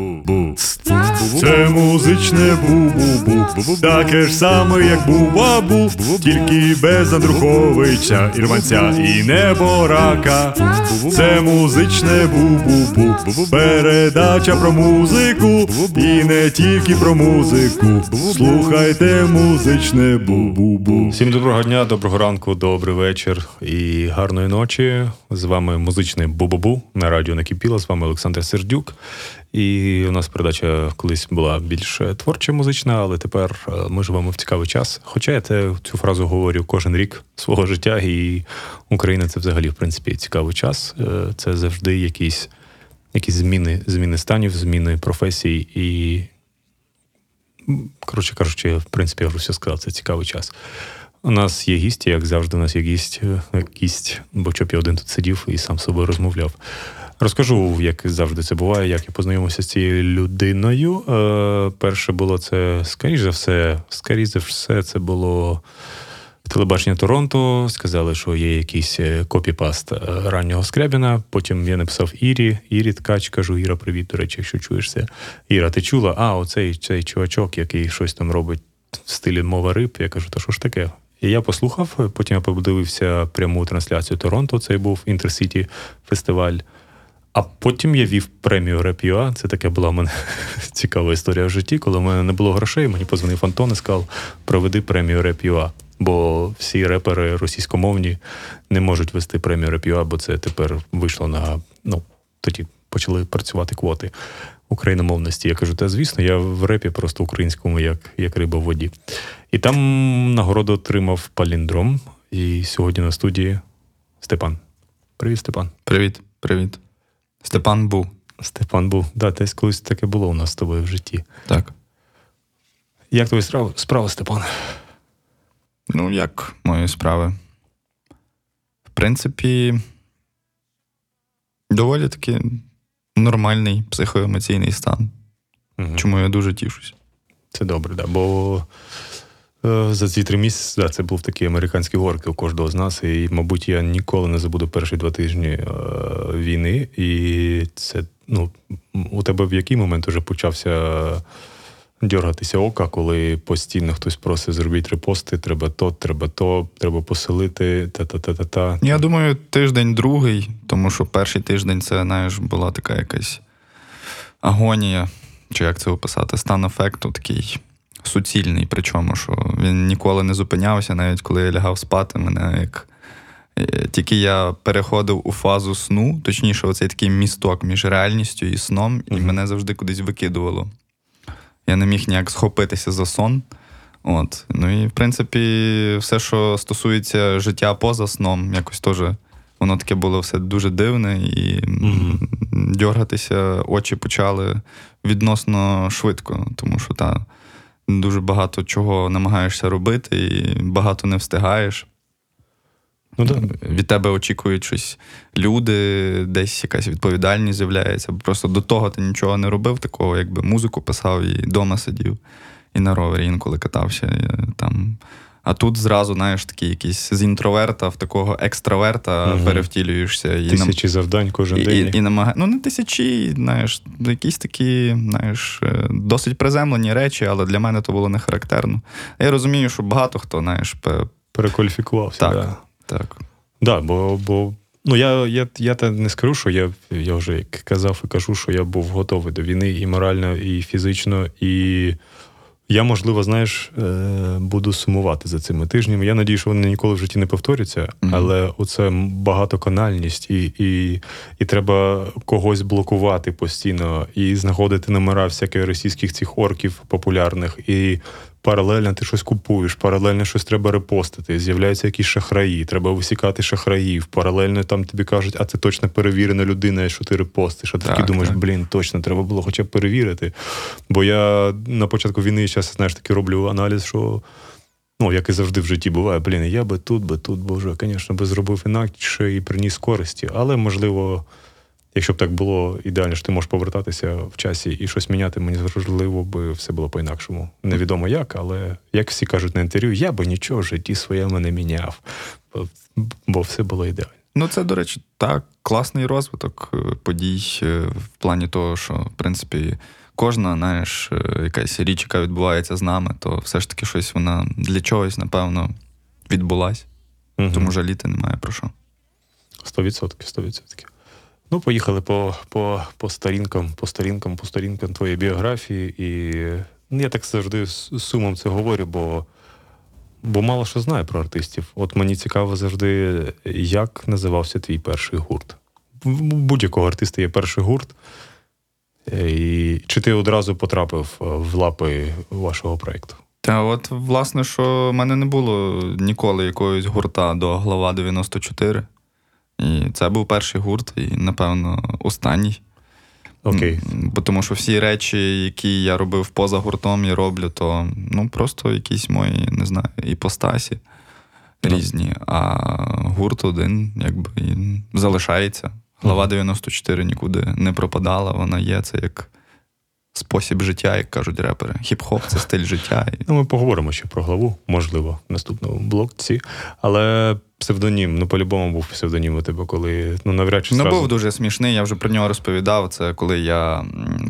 Бу-бу-бу. Це музичне бу-бу-бу. Таке ж саме, як бу-бабу, тільки без Андруховича, Ірванця і неборака. Це музичне бу-бу-бу. Передача про музику і не тільки про музику. Слухайте музичне бу-бу-бу. Всім доброго дня, доброго ранку, добрий вечір і гарної ночі. З вами музичний Бу-Бу-Бу на радіо Накипіло. З вами Олександр Сердюк. І у нас передача колись була більш творча музична, але тепер е, ми живемо в цікавий час. Хоча я цю фразу говорю кожен рік свого життя, і Україна це взагалі, в принципі, цікавий час. Е, Це завжди якісь, якісь зміни, зміни станів, зміни професій і коротше кажучи, в принципі, я вже все сказав, це цікавий час. У нас є гість, як завжди, у нас є гість, е, гість, бо щоб я один тут сидів і сам з собою розмовляв. Розкажу, як завжди це буває, як я познайомився з цією людиною. Е, перше було це, скоріш за все, скоріш за все, це було телебачення Торонто. Сказали, що є якийсь е, копіпаст е, раннього Скрябіна. Потім я написав Ірі, Ірі Ткач, кажу, Іра, привіт, до речі, якщо чуєшся. Іра, ти чула? А, оцей цей чувачок, який щось там робить в стилі мова риб. Я кажу, та що ж таке? І я послухав, потім я подивився пряму трансляцію Торонто. Цей був Інтерсіті фестиваль. А потім я вів премію Rap.ua. Це таке була в мене цікава історія в житті. Коли в мене не було грошей, мені позвонив Антон і сказав, проведи премію Rap.ua. Бо всі репери російськомовні не можуть вести премію Rap.ua, бо це тепер вийшло на ну тоді почали працювати квоти україномовності. Я кажу, та звісно, я в репі просто українському, як як риба в воді. І там нагороду отримав паліндром. І сьогодні на студії Степан. Привіт, Степан. Привіт, привіт. Степан був. Степан був. Да, десь колись таке було у нас з тобою в житті. Так. Як твої справи, справи Степан? Ну, як мої справи? В принципі, доволі таки нормальний психоемоційний стан. Угу. Чому я дуже тішусь. Це добре, да. Бо за ці три місяці да, це був такий американський горки у кожного з нас. І, мабуть, я ніколи не забуду перші два тижні е, війни. І це, ну, у тебе в який момент вже почався дергатися ока, коли постійно хтось просить зробити репости, треба то, треба то, треба поселити, та-та-та-та-та. Я думаю, тиждень другий, тому що перший тиждень це, знаєш, була така якась агонія, чи як це описати, стан ефекту такий суцільний, причому що він ніколи не зупинявся, навіть коли я лягав спати, мене як. Тільки я переходив у фазу сну, точніше, оцей такий місток між реальністю і сном, і uh-huh. мене завжди кудись викидувало. Я не міг ніяк схопитися за сон. От. Ну і в принципі, все, що стосується життя поза сном, якось теж воно таке було все дуже дивне, і mm-hmm. дергатися очі почали відносно швидко, тому що та дуже багато чого намагаєшся робити, і багато не встигаєш. Ну, да. Від тебе очікують щось люди, десь якась відповідальність з'являється. Просто до того ти нічого не робив, такого, якби музику писав і вдома сидів, і на ровері інколи катався. І, там. А тут зразу, знаєш, такий якийсь з інтроверта в такого екстраверта угу. перевтілюєшся. І Тисячі нам... завдань кожен і, день. І, і намагає... Ну, не тисячі, знаєш, якісь такі, знаєш, е, досить приземлені речі, але для мене то було не характерно. Я розумію, що багато хто, знаєш, перекваліфікувався. Так. Да. Так. Да, бо бо ну я я, я та не скажу, що я я вже як казав і кажу, що я був готовий до війни і морально, і фізично, і я, можливо, знаєш, е, буду сумувати за цими тижнями. Я надію, що вони ніколи в житті не повторяться, mm-hmm. але оце багатоканальність, і і, і треба когось блокувати постійно, і знаходити номера всяких російських цих орків популярних. і Паралельно ти щось купуєш, паралельно щось треба репостити, з'являються якісь шахраї, треба висікати шахраїв. Паралельно там тобі кажуть, а це точно перевірена людина, що ти репостиш. А ти такий думаєш, блін, точно, треба було хоча б перевірити. Бо я на початку війни зараз, знаєш, таки роблю аналіз, що. Ну, як і завжди в житті буває, блін, я би тут, би тут, боже, звісно, би зробив інакше і приніс користі, але можливо. Якщо б так було ідеально, що ти можеш повертатися в часі і щось міняти, мені важливо би все було по-інакшому. Невідомо як, але як всі кажуть на інтерв'ю, я би нічого в житті своєму не міняв, бо, все було ідеально. Ну, це, до речі, так, класний розвиток е, подій е, в плані того, що, в принципі, кожна, знаєш, е, якась річ, яка відбувається з нами, то все ж таки щось вона для чогось, напевно, відбулась. Мгм. Тому жаліти немає про що. Сто відсотків, сто відсотків. Ну, поїхали по, по, по сторінкам, по сторінкам, по сторінкам твоєї біографії. І ну, я так завжди з сумом це говорю, бо, бо мало що знаю про артистів. От мені цікаво завжди, як називався твій перший гурт. Будь-якого артиста є перший гурт. Е, І чи ти одразу потрапив е, в лапи вашого проєкту? Та от, власне, що в мене не було ніколи якогось гурта до глава 94. І це був перший гурт, і, напевно, останній. Окей. Бо тому що всі речі, які я робив поза гуртом, я роблю, то ну, просто якісь мої, не знаю, іпостасі різні. А гурт один, якби і залишається. Глава 94 нікуди не пропадала, вона є, це як спосіб життя, як кажуть репери. Хіп-хоп це стиль життя. Ну, ми поговоримо ще про главу, можливо, в наступному блокці. Але псевдонім, ну по-любому був псевдонім у тебе, коли ну навряд чи Ну, зразу... був дуже смішний, я вже про нього розповідав. Це коли я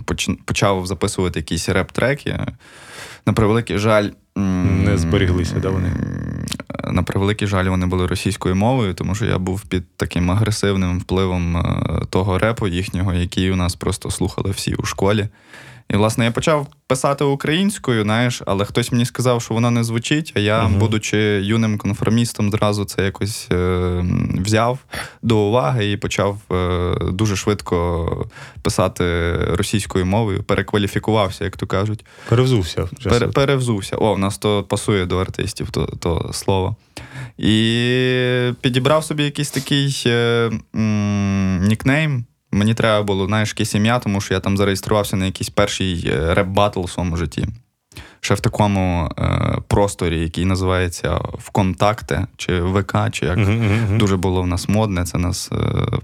поч- почав записувати якісь реп-треки. На превеликий жаль. Не зберіглися, да, вони? М, На превеликий жаль, вони були російською мовою, тому що я був під таким агресивним впливом е, того репу їхнього, який у нас просто слухали всі у школі. І, власне, я почав писати українською, знаєш, але хтось мені сказав, що воно не звучить, а я, Мгм. будучи юним конформістом, зразу це якось е, взяв до уваги і почав е, дуже швидко писати російською мовою, перекваліфікувався, як то кажуть. перевзувся. Пере, перевзувся. О, в нас то пасує до артистів, то, то слово. І підібрав собі якийсь такий е, м, нікнейм. Мені треба було, знаєш, якесь ім'я, тому що я там зареєструвався на якийсь перший е, реп-батл в своєму житті. Ще в такому е, просторі, який називається ВКонтакте чи ВК, чи як мгм, мгм. дуже було в нас модне. Це нас е,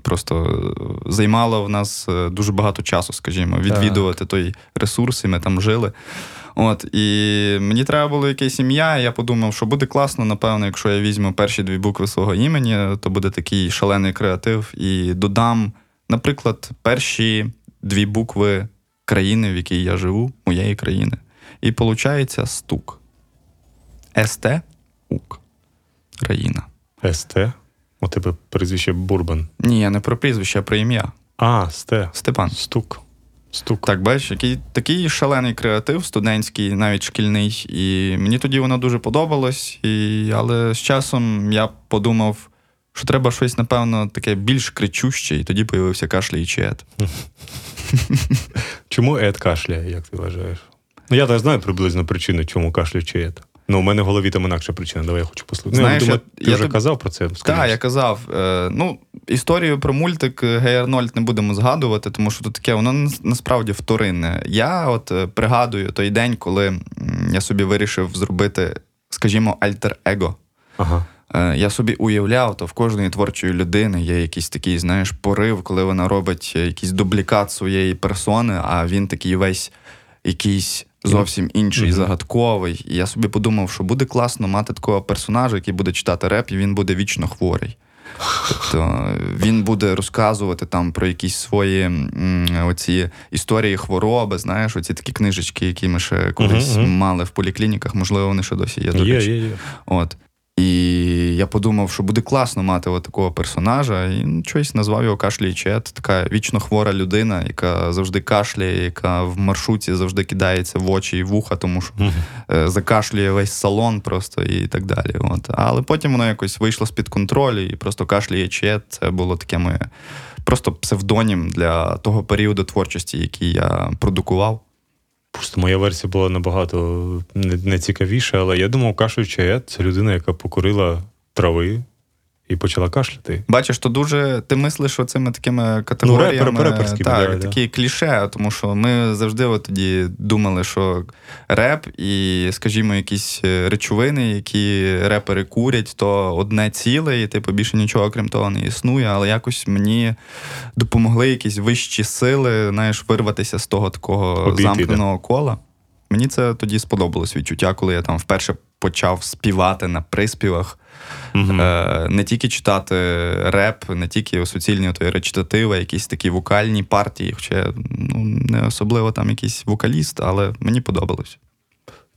просто займало в нас е, дуже багато часу, скажімо, відвідувати той ресурс, і ми там жили. От, і мені треба було якесь ім'я. і Я подумав, що буде класно, напевно, якщо я візьму перші дві букви свого імені, то буде такий шалений креатив. І додам, наприклад, перші дві букви країни, в якій я живу, моєї країни. І виходить стук. СТ Ук. Країна. СТ. У тебе прізвище Бурбан. Ні, я не про прізвище, а про ім'я. А, Сте. Степан. Стук. Стук. Так, бачиш, який такий шалений креатив, студентський, навіть шкільний. І мені тоді воно дуже подобалось. І... Але з часом я подумав, що треба щось, напевно, таке більш кричуще, і тоді появився кашля і чет. Чому Ед кашляє, як ти вважаєш? Ну, я так знаю приблизно причину, чому кашляючи Ед. Ну, у мене в голові там інакша причина. Давай я хочу послухати. Знаєш, ну, я, думаю, я- ти я вже тобі- казав про це. Так, я казав. Е, ну, історію про мультик е, Гей Арнольд не будемо згадувати, тому що тут таке, воно насправді вторинне. Я от е, пригадую той день, коли я собі вирішив зробити, скажімо, альтер-его. Ага. Е, Я собі уявляв, то в кожної творчої людини є якийсь такий, знаєш, порив, коли вона робить е, якийсь дублікат своєї персони, а він такий весь якийсь зовсім інший, Мгм. загадковий. І я собі подумав, що буде класно мати такого персонажа, який буде читати реп, і він буде вічно хворий. Тобто він буде розказувати там про якісь свої м, оці історії хвороби, знаєш, оці такі книжечки, які ми ще колись мгм. мали в поліклініках, можливо, вони ще досі є. до Є, речі. є, є. От. І я подумав, що буде класно мати от такого персонажа, і ну, щось назвав його Кашлі Чет. Така вічно хвора людина, яка завжди кашляє, яка в маршруті завжди кидається в очі і вуха, тому що е, закашлює весь салон просто і так далі. От. Але потім воно якось вийшло з-під контролю, і просто Чет. Це було таке моє просто псевдонім для того періоду творчості, який я продукував. Просто моя версія була набагато не, не цікавіша, але я думав, кашляючи я це людина, яка покурила трави і почала кашляти. Бачиш, то дуже ти мислиш оцими такими категоріями. Ну, репер- так, да, да. такі кліше, тому що ми завжди от тоді думали, що реп і, скажімо, якісь е, речовини, які репери курять, то одне ціле, і типу більше нічого крім того не існує. Але якось мені допомогли якісь вищі сили, знаєш, вирватися з того такого Обійти, замкненого кола. Мені це тоді сподобалось відчуття, коли я там вперше почав співати на приспівах. Е, не тільки читати реп, не тільки суцільні твої речитативи, якісь такі вокальні партії, хоча ну, не особливо там якийсь вокаліст, але мені подобалось.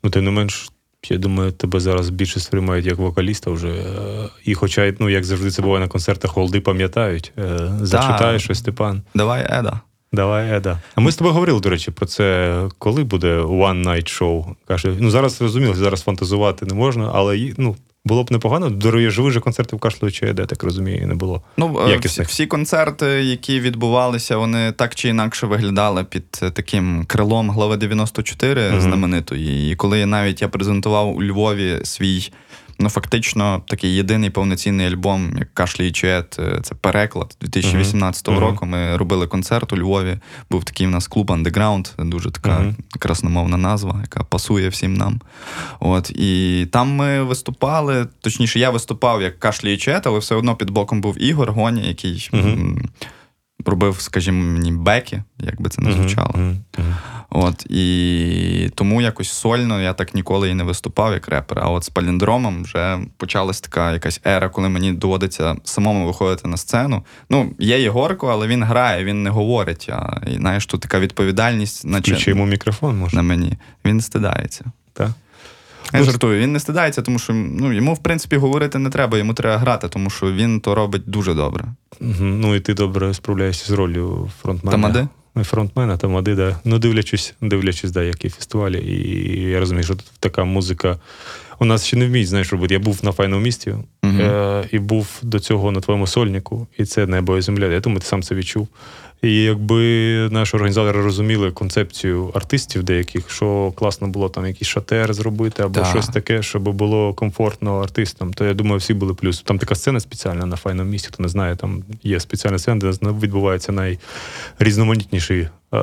Ну, тим не менш, я думаю, тебе зараз більше сприймають як вокаліста вже. е, І хоча, ну, як завжди це буває на концертах, холди пам'ятають. Е, Зачитаєш щось, Степан. Давай, Еда. Давай, Еда. А ми з тобою говорили, до речі, про це, коли буде One Night Show. Каже, ну зараз зрозуміло, зараз фантазувати не можна, але ну, було б непогано. Дорогі живі же концерти в Кашлю чи де, так розумію, не було. Ну, е, всі, всі концерти, які відбувалися, вони так чи інакше виглядали під е, таким крилом глави 94 Мгм. знаменитої. І коли навіть я презентував у Львові свій, ну фактично такий єдиний повноцінний альбом, як Кашлі і Чует, е, це переклад 2018 Мгм. року. Ми робили концерт у Львові. Був такий у нас клуб Underground, дуже така Мгм. красномовна назва, яка пасує всім нам. От і там ми виступали. Точніше, я виступав як кашлі і чет, але все одно під боком був Ігор Гоня, який Робив, скажімо, мені беки, як би це не звучало. Мгм, мгм. От і тому якось сольно я так ніколи і не виступав як репер. А от з паліндромом вже почалась така якась ера, коли мені доводиться самому виходити на сцену. Ну, є Єгорко, але він грає, він не говорить. А і, знаєш, тут така відповідальність, наче йому мікрофон, може. на мені. Він стидається. Так? Я жартую, він не стидається, тому що ну, йому, в принципі, говорити не треба, йому треба грати, тому що він то робить дуже добре. Ну і ти добре справляєшся з ролью фронтмена. Тамади? Ну, Фронтмена, тамади, да. Ну, дивлячись, дивлячись, да, які фестивалі. І я розумію, що тут така музика. У нас ще не вміють, знаєш, робити. Я був на файному місті Мгм. е, і був до цього на твоєму сольнику, і це небо і земля. Я думаю, ти сам це відчув. І якби наші організатори розуміли концепцію артистів деяких, що класно було там якийсь шатер зробити або Так. щось таке, щоб було комфортно артистам, то я думаю, всі були плюс. Там така сцена спеціальна на файному місці, хто не знає, там є спеціальна сцена, де відбуваються найрізноманітніші е,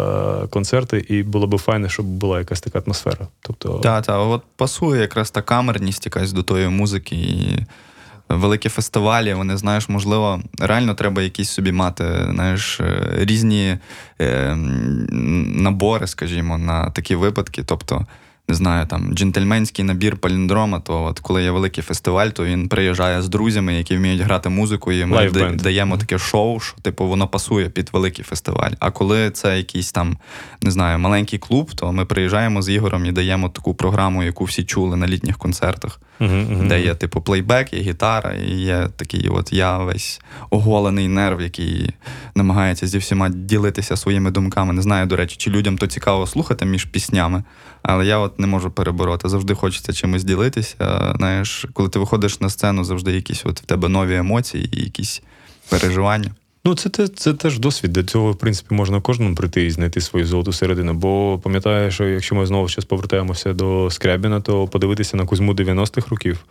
концерти, і було б файно, щоб була якась така атмосфера. Тобто, Так, так, от пасує якраз та камерність якась до тої музики. І великі фестивалі, вони, знаєш, можливо, реально треба якісь собі мати, знаєш, е, різні е, набори, скажімо, на такі випадки. Тобто, не знаю, там джентльменський набір паліндрома, то от коли є великий фестиваль, то він приїжджає з друзями, які вміють грати музику, і ми да- даємо таке шоу, що типу воно пасує під великий фестиваль. А коли це якийсь там, не знаю, маленький клуб, то ми приїжджаємо з Ігорем і даємо таку програму, яку всі чули на літніх концертах, Мгм, мгм. де є типу плейбек, є гітара, і є такий, от я весь оголений нерв, який намагається зі всіма ділитися своїми думками. Не знаю, до речі, чи людям то цікаво слухати між піснями, але я от не можу перебороти. Завжди хочеться чимось ділитися. Знаєш, коли ти виходиш на сцену, завжди якісь от в тебе нові емоції і якісь переживання. Ну, це, те- це теж досвід. До цього, в принципі, можна кожному прийти і знайти свою золоту середину. Бо пам'ятаю, що якщо ми знову зараз повертаємося до Скрябіна, то подивитися на Кузьму 90-х років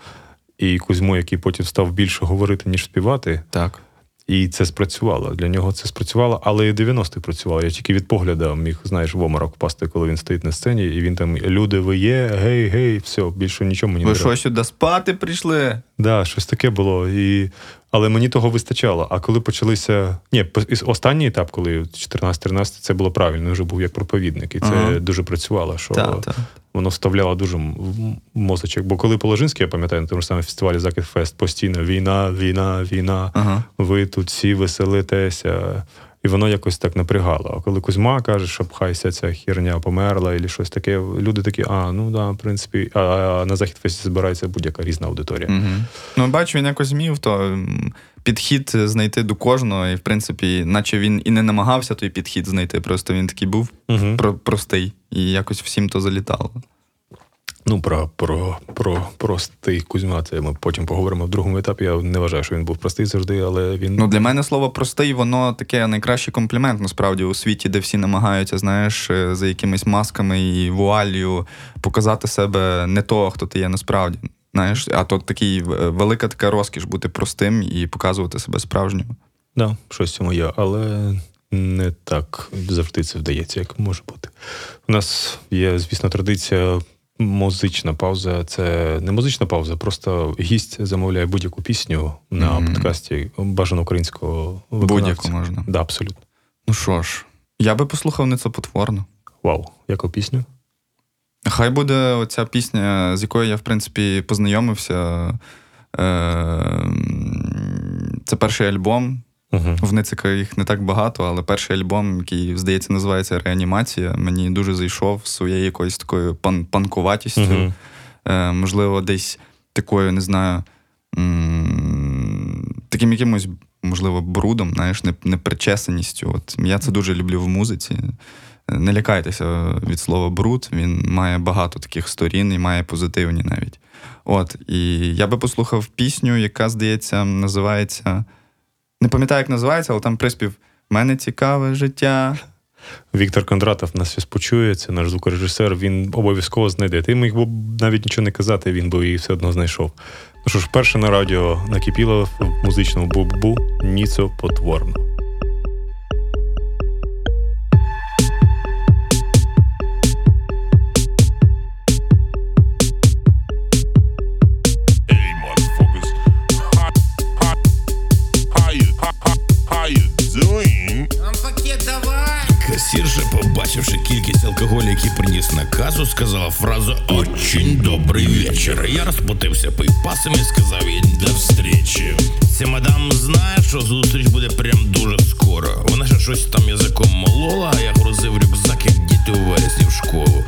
і Кузьму, який потім став більше говорити, ніж співати. Так. І це спрацювало. Для нього це спрацювало, але і 90-х працювало. Я тільки від погляду міг, знаєш, в оморок впасти, коли він стоїть на сцені, і він там люди, ви є, гей, гей, все, більше нічого мені не Ви що сюди спати прийшли? Да, щось таке було. І... Але мені того вистачало. А коли почалися. Ні, останній етап, коли 14-13, це було правильно, вже був як проповідник. І це Ага. дуже працювало, що та, та. воно вставляло дуже в мозочок. Бо коли Положинський, я пам'ятаю, на тому ж самому фестивалі Закид Фест постійно війна, війна, війна, Ага. ви тут всі веселитеся. І воно якось так напрягало. А коли Кузьма каже, що пхайся, ця херня померла, і щось таке, люди такі, а, ну да, в принципі, а, а на захід фесті збирається будь-яка різна аудиторія. Угу. Ну, бачу, він якось змів, то підхід знайти до кожного, і в принципі, наче він і не намагався той підхід знайти, просто він такий був Угу. про- простий, і якось всім то залітало. Ну, про, про, про простий Кузьма, це ми потім поговоримо в другому етапі. Я не вважаю, що він був простий завжди, але він. Ну, для мене слово простий, воно таке найкращий комплімент насправді у світі, де всі намагаються, знаєш, е, за якимись масками і вуалью показати себе не того, хто ти є насправді. Знаєш, а то такий е, велика така розкіш бути простим і показувати себе справжнім. Да, щось цьому є, але не так завжди це вдається, як може бути. У нас є, звісно, традиція. Музична пауза це не музична пауза, просто гість замовляє будь-яку пісню на Мгм. подкасті бажано українського виконавця. Будь-яку можна. Да, абсолютно. Ну що ж, я би послухав не це потворно. Вау, яку пісню? Хай буде оця пісня, з якою я, в принципі, познайомився. Е, Це перший альбом. Угу. В Ницика їх не так багато, але перший альбом, який, здається, називається Реанімація, мені дуже зайшов своєю якоюсь такою пан- панкуватістю. Угу. Е, можливо, десь такою, не знаю, м, таким якимось, можливо, брудом, знаєш, непричесаністю. От я це дуже люблю в музиці. Не лякайтеся від слова бруд. Він має багато таких сторін і має позитивні навіть. От, і я би послухав пісню, яка, здається, називається. Не пам'ятаю, як називається, але там приспів Мене цікаве життя. Віктор Кондратов нас щось почує, це наш звукорежисер, він обов'язково знайде. Ти міг би навіть нічого не казати, він би її все одно знайшов. Ну що ж, перше на радіо накипіло в музичному бу-бу Ніцо потворно. Касірша, побачивши кількість алкоголю, який приніс на касу, сказала фразу «Очень добрий вечір». Я розплатився пейпасами і сказав їй «До встречі». Ця мадам знає, що зустріч буде прям дуже скоро. Вона ще щось там язиком молола, а я грузив рюкзак, як діти у вересні в школу.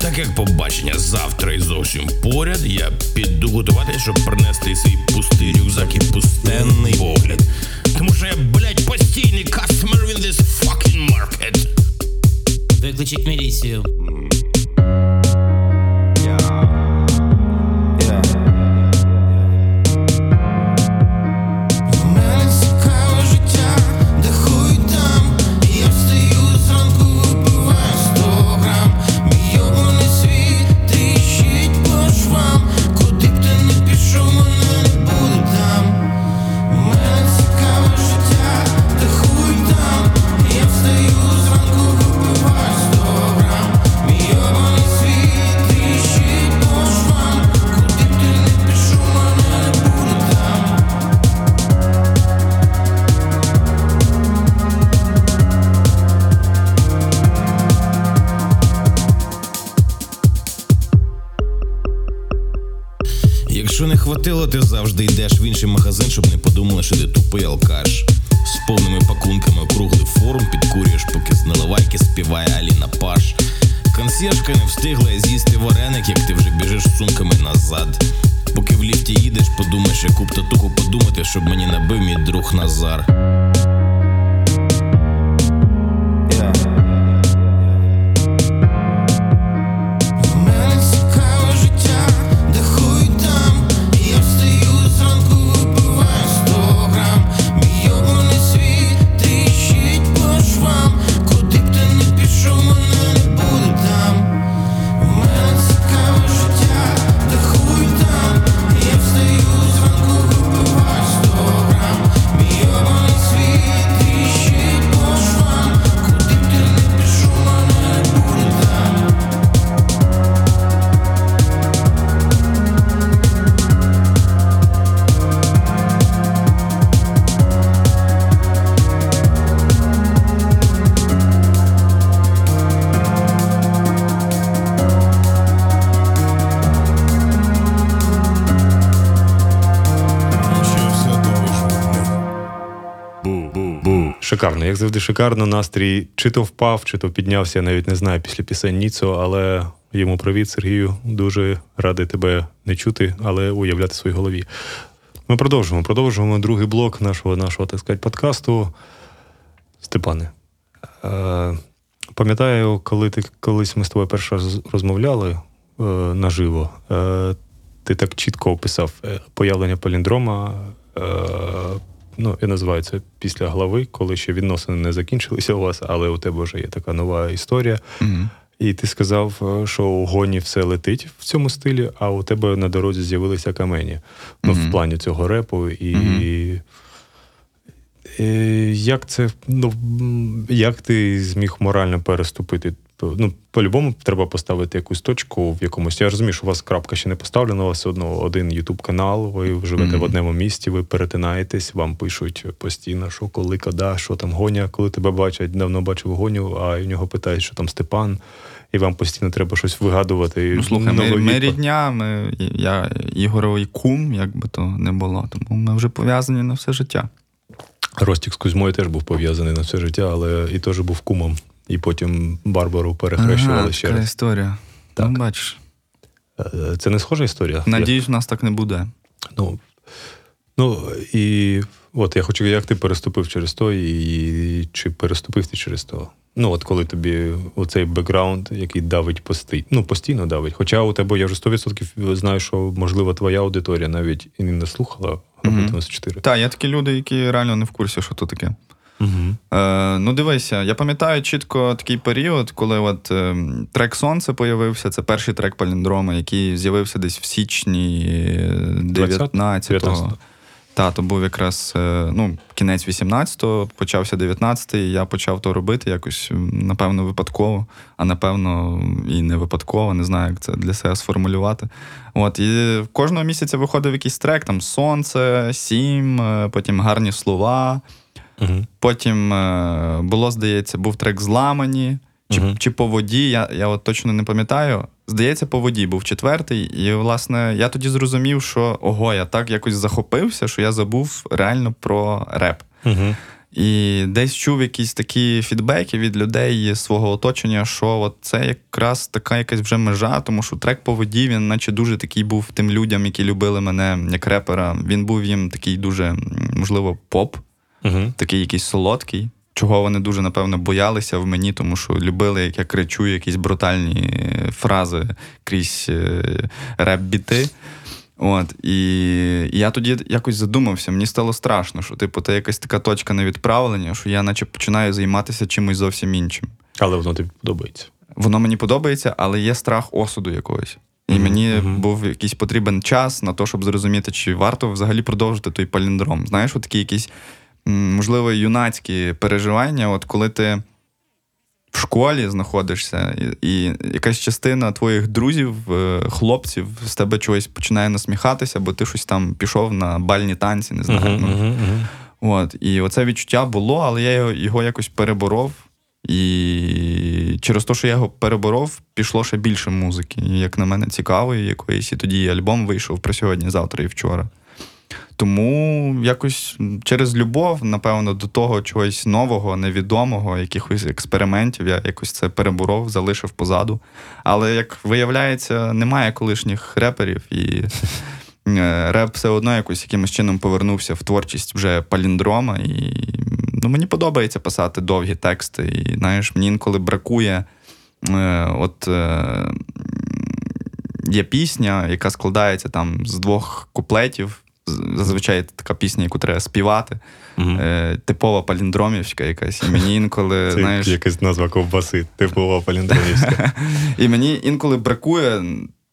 Так як побачення завтра і зовсім поряд, я піду готувати, щоб принести свій пустий рюкзак і пустенний погляд. Тому що я, блядь, постійний this fucking market. Küçük Melisiyum. Хватило, ти завжди йдеш в інший магазин, щоб не подумали, що ти тупий алкаш. З повними пакунками округлий форум підкурюєш, поки з наливайки співає Аліна Паш. Консьєржка не встигла з'їсти вареник, як ти вже біжиш з сумками назад. Поки в ліфті їдеш, подумаєш, яку б татуху подумати, щоб мені набив мій друг Назар. Як завжди, шикарно. Настрій чи то впав, чи то піднявся, я навіть не знаю після пісень Ніцо, але йому привіт, Сергію. Дуже радий тебе не чути, але уявляти в своїй голові. Ми продовжуємо. Продовжуємо другий блок нашого, нашого так сказати, подкасту. Степане. Е, пам'ятаю, коли ти колись ми з тобою перший раз розмовляли е, наживо, е, ти так чітко описав е, появлення паліндрома. Ну, я називаю це після глави, коли ще відносини не закінчилися у вас, але у тебе вже є така нова історія. І ти сказав, е, що у гоні все летить в цьому стилі, а у тебе на дорозі з'явилися камені. Ну, в плані цього репу. І, Е, Як це, ну, як ти зміг морально переступити? Ну, по-любому треба поставити якусь точку в якомусь. Я розумію, що у вас крапка ще не поставлена, у вас все одно один Ютуб канал, ви живете в одному місті, ви перетинаєтесь, вам пишуть постійно, що коли, кода, що там гоня, коли тебе бачать, давно бачив гоню, а в нього питають, що там Степан. і вам постійно треба щось вигадувати. Ну, слухай, ми, ми рідня, ми, я Ігоровий кум, як би то не було. Тому ми вже пов'язані на все життя. Ростік з Кузьмою теж був пов'язаний на все життя, але і теж був кумом. І потім Барбару перехрещували Ага, ще така раз. історія. Так. Ну, бачиш. Е, Це не схожа історія? Надіюсь, в нас так не буде. Ну, ну і от я хочу, як ти переступив через то, і чи переступив ти через то? Ну, от коли тобі оцей бекграунд, який давить постійно, ну, постійно давить. Хоча у тебе я вже 100% знаю, що можливо твоя аудиторія навіть і не слухала Мгм. робити 94. Так, є такі люди, які реально не в курсі, що то таке. Угу. Е, ну, дивися, я пам'ятаю чітко такий період, коли от е, трек Сонце появився. Це перший трек Паліндрома, який з'явився десь в січні е, 19-го. 19-го. Та, то був якраз е, ну, кінець 18-го, почався 19-й, я почав то робити якось, напевно, випадково, а напевно, і не випадково, не знаю, як це для себе сформулювати. От, і кожного місяця виходив якийсь трек, там Сонце, Сім, потім гарні слова. Угу. Потім е, було, здається, був трек зламані. Чи, Мгм. чи по воді, я, я от точно не пам'ятаю. Здається, по воді був четвертий. І, власне, я тоді зрозумів, що ого, я так якось захопився, що я забув реально про реп. Угу. І десь чув якісь такі фідбеки від людей свого оточення, що от це якраз така якась вже межа, тому що трек по воді, він наче дуже такий був тим людям, які любили мене як репера. Він був їм такий дуже, можливо, поп Угу. такий якийсь солодкий, чого вони дуже, напевно, боялися в мені, тому що любили, як я кричу, якісь брутальні е, фрази крізь е, реп-біти. От, і, і я тоді якось задумався, мені стало страшно, що типу, це якась така точка невідправлення, що я наче починаю займатися чимось зовсім іншим. Але воно тобі подобається. Воно мені подобається, але є страх осуду якогось. І мені мгм. був якийсь потрібен час на те, щоб зрозуміти, чи варто взагалі продовжити той паліндром. Знаєш, от такі якісь, м, можливо, юнацькі переживання, от коли ти в школі знаходишся, і, і якась частина твоїх друзів, е, хлопців з тебе чогось починає насміхатися, бо ти щось там пішов на бальні танці, не знаю. Мгм, ну, мгм. От, і оце відчуття було, але я його, його якось переборов. І через те, що я його переборов, пішло ще більше музики. І, як на мене, цікавої якоїсь. І тоді альбом вийшов про сьогодні, завтра і вчора. Тому якось через любов, напевно, до того чогось нового, невідомого, якихось експериментів, я якось це переборов, залишив позаду. Але як виявляється, немає колишніх реперів, і е, реп все одно якось якимось чином повернувся в творчість вже паліндрома. І ну, мені подобається писати довгі тексти. І знаєш, мені інколи бракує. Е, от е, є пісня, яка складається там з двох куплетів. Зазвичай така пісня, яку треба співати. Мгм. Е, типова паліндромівська якась. І мені інколи, Це знаєш, якась назва ковбаси, типова паліндромівська. і мені інколи бракує,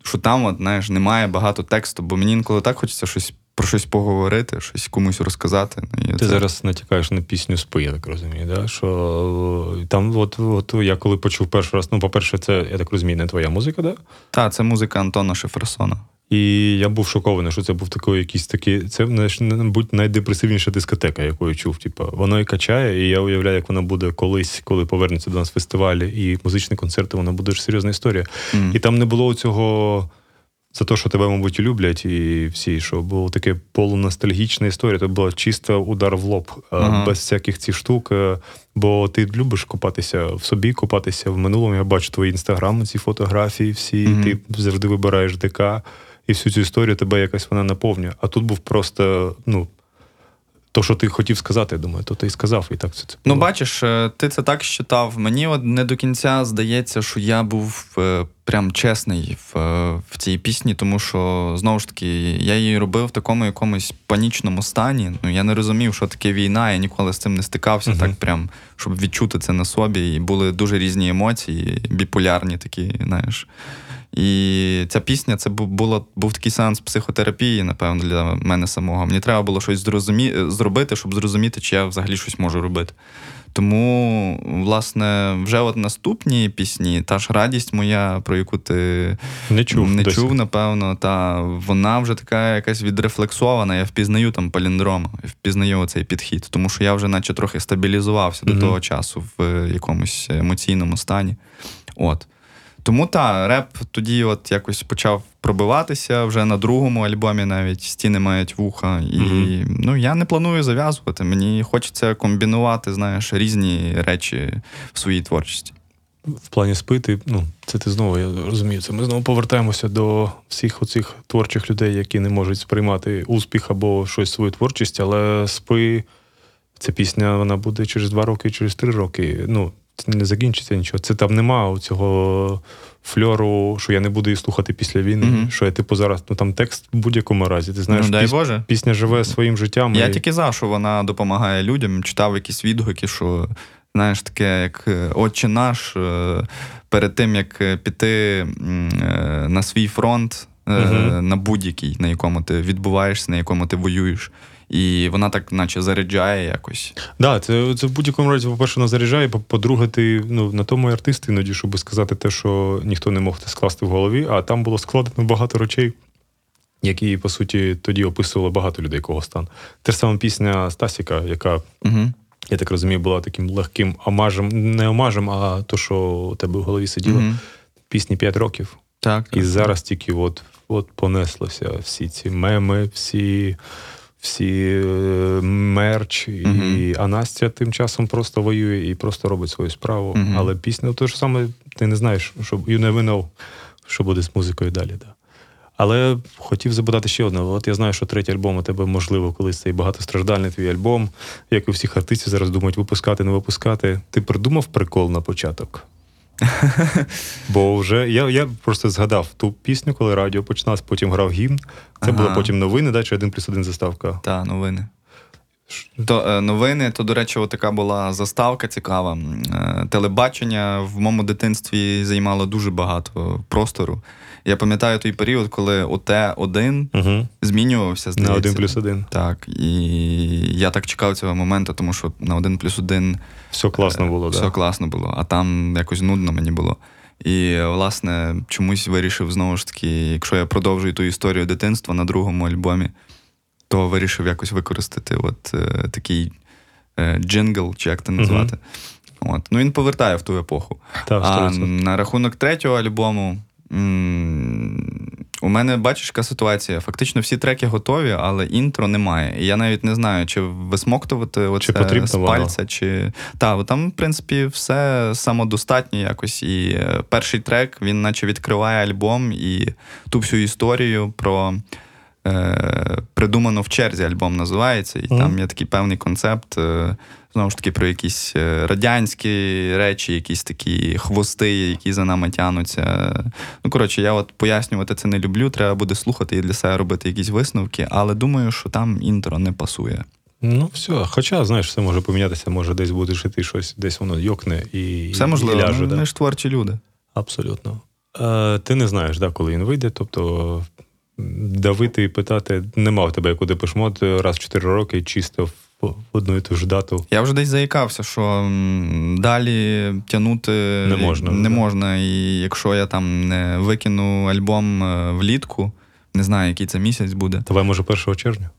що там, от, знаєш, немає багато тексту, бо мені інколи так хочеться щось про щось поговорити, щось комусь розказати. Ну, і Ти це- зараз натякаєш на пісню спи, я так розумію, да? що е, там, от, от я коли почув перший раз, ну, по-перше, це, я так розумію, не твоя музика, да? Та, це музика Антона Шеферсона. І я був шокований, що це був такий якийсь такий. Це мабуть, найдепресивніша дискотека, яку я чув. Типу, воно і качає, і я уявляю, як вона буде колись, коли повернеться до нас фестивалі і музичні концерти, вона буде ж серйозна історія. Мгм. І там не було цього за те, що тебе, мабуть, люблять, і всі, що було таке полуностальгічна історія. Це була чисто удар в лоб, Ага. без всяких цих штук. е, Бо ти любиш копатися в собі, копатися в минулому. Я бачу твої інстаграми, ці фотографії всі, Мгм. ти завжди вибираєш ДК, і всю цю історію тебе якась вона наповнює. А тут був просто, ну. То, що ти хотів сказати, я думаю, то ти і сказав, і так це. це Ну, бачиш, е, ти це так считав. Мені от не до кінця здається, що я був е, прям чесний в, е, в цій пісні, тому що знову ж таки я її робив в такому якомусь панічному стані. Ну я не розумів, що таке війна, я ніколи з цим не стикався, Мгм. так прям, щоб відчути це на собі. І були дуже різні емоції, біполярні такі, знаєш. І ця пісня це бу- було, був такий сеанс психотерапії, напевно, для мене самого. Мені треба було щось зрозумі... зробити, щоб зрозуміти, чи я взагалі щось можу робити. Тому, власне, вже от наступні пісні, та ж радість моя, про яку ти не чув. не досі. чув, напевно, та вона вже така якась відрефлексована. Я впізнаю там паліндром, впізнаю цей підхід, тому що я вже наче трохи стабілізувався Мгм. до того часу в якомусь емоційному стані. От. Тому та, реп тоді от якось почав пробиватися вже на другому альбомі, навіть стіни мають вуха. І Мгм. ну, я не планую зав'язувати. Мені хочеться комбінувати, знаєш, різні речі в своїй творчості. В плані спити, ну, це ти знову, я розумію, це ми знову повертаємося до всіх оцих творчих людей, які не можуть сприймати успіх або щось свою творчість, але спи, ця пісня вона буде через два роки, через три роки. Ну, це не закінчиться нічого. Це там нема цього фльору, що я не буду її слухати після війни. Мгм. Що я типу зараз, ну там текст в будь-якому разі. Ти знаєш, ну, дай піс- Боже. пісня живе своїм життям. Я і- тільки за, що вона допомагає людям. Читав якісь відгуки, що знаєш, таке, як е, Отче наш, е, перед тим як е, піти на свій фронт, Мгм. на будь-який, на якому ти відбуваєшся, на якому ти воюєш. І вона так, наче, заряджає якось. Да, це, це в будь-якому разі, по-перше, нас заряджає, по- по-друге, ти ну, на тому і артист іноді, щоб сказати те, що ніхто не мог скласти в голові, а там було складено багато речей, які, по суті, тоді описували багато людей, кого стан. Те ж саме пісня Стасіка, яка, Угу. я так розумію, була таким легким омажем, не омажем, а то, що у тебе в голові сиділо. Мгм. Пісні 5 років. Так, І так. зараз тільки от, от понеслося всі ці меми, всі, всі е, мерч. І, Мгм. а Настя тим часом просто воює і просто робить свою справу. Мгм. Але пісня то ж саме, ти не знаєш, що you never know, що буде з музикою далі. Да. Але хотів запитати ще одне. От я знаю, що третій альбом у тебе можливо колись цей багатостраждальний твій альбом, як і всіх артистів зараз думають, випускати, не випускати. Ти придумав прикол на початок? Бо вже я, я просто згадав ту пісню, коли радіо починалось, потім грав гімн. Це Ага. було потім новини, да, чи один плюс один заставка. Так, новини. То е, новини, то, до речі, така була заставка цікава. Е, телебачення в моєму дитинстві займало дуже багато простору. Я пам'ятаю той період, коли ОТ-1 Угу. змінювався. На Здається. один плюс один. Так. І я так чекав цього моменту, тому що на один плюс один Все класно було, все да. класно було, а там якось нудно мені було. І, власне, чомусь вирішив знову ж таки, якщо я продовжую ту історію дитинства на другому альбомі, то вирішив якось використати от е, такий е, джингл, чи як це назвати. От. Ну, він повертає в ту епоху. Та, А на рахунок третього альбому. У мене бачиш, яка ситуація. Фактично всі треки готові, але інтро немає. І я навіть не знаю, чи висмоктувати оце потрібно з пальця, чи. Та, там, в принципі, все самодостатньо якось. І е, перший трек він наче відкриває альбом і ту всю історію про. Придумано в черзі альбом називається, і Мгм. там є такий певний концепт. Е, знову ж таки, про якісь е, радянські речі, якісь такі хвости, які за нами тянуться. Ну, коротше, я от пояснювати це не люблю. Треба буде слухати і для себе робити якісь висновки, але думаю, що там інтро не пасує. Ну, все. Хоча, знаєш, все може помінятися, може десь будеш іти щось, десь воно йокне і, Все і ляже. ну, да. ми ж творчі люди. Абсолютно. Е, ти не знаєш, да, коли він вийде, тобто давити і питати нема в тебе, як у Депешмот, раз в 4 роки чисто в, одну і ту ж дату. Я вже десь заїкався, що далі тягнути Не можна, Не можна. І якщо я там не викину альбом е, влітку, не знаю, який це місяць буде. Давай, може, 1 червня.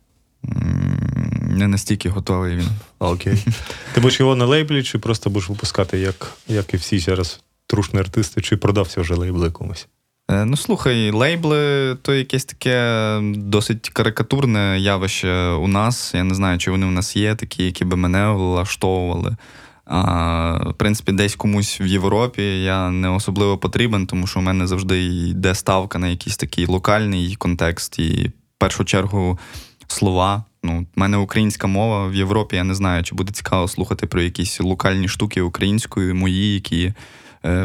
Не настільки готовий він. Окей. Ти будеш його на лейблі, чи просто будеш випускати, як, як і всі зараз трушні артисти, чи продався вже лейбли комусь? Е, Ну, слухай, лейбли то якесь таке досить карикатурне явище у нас. Я не знаю, чи вони у нас є, такі, які би мене влаштовували. А, в принципі, десь комусь в Європі я не особливо потрібен, тому що у мене завжди йде ставка на якийсь такий локальний контекст. І в першу чергу слова. Ну, в мене українська мова в Європі. Я не знаю, чи буде цікаво слухати про якісь локальні штуки українською, мої, які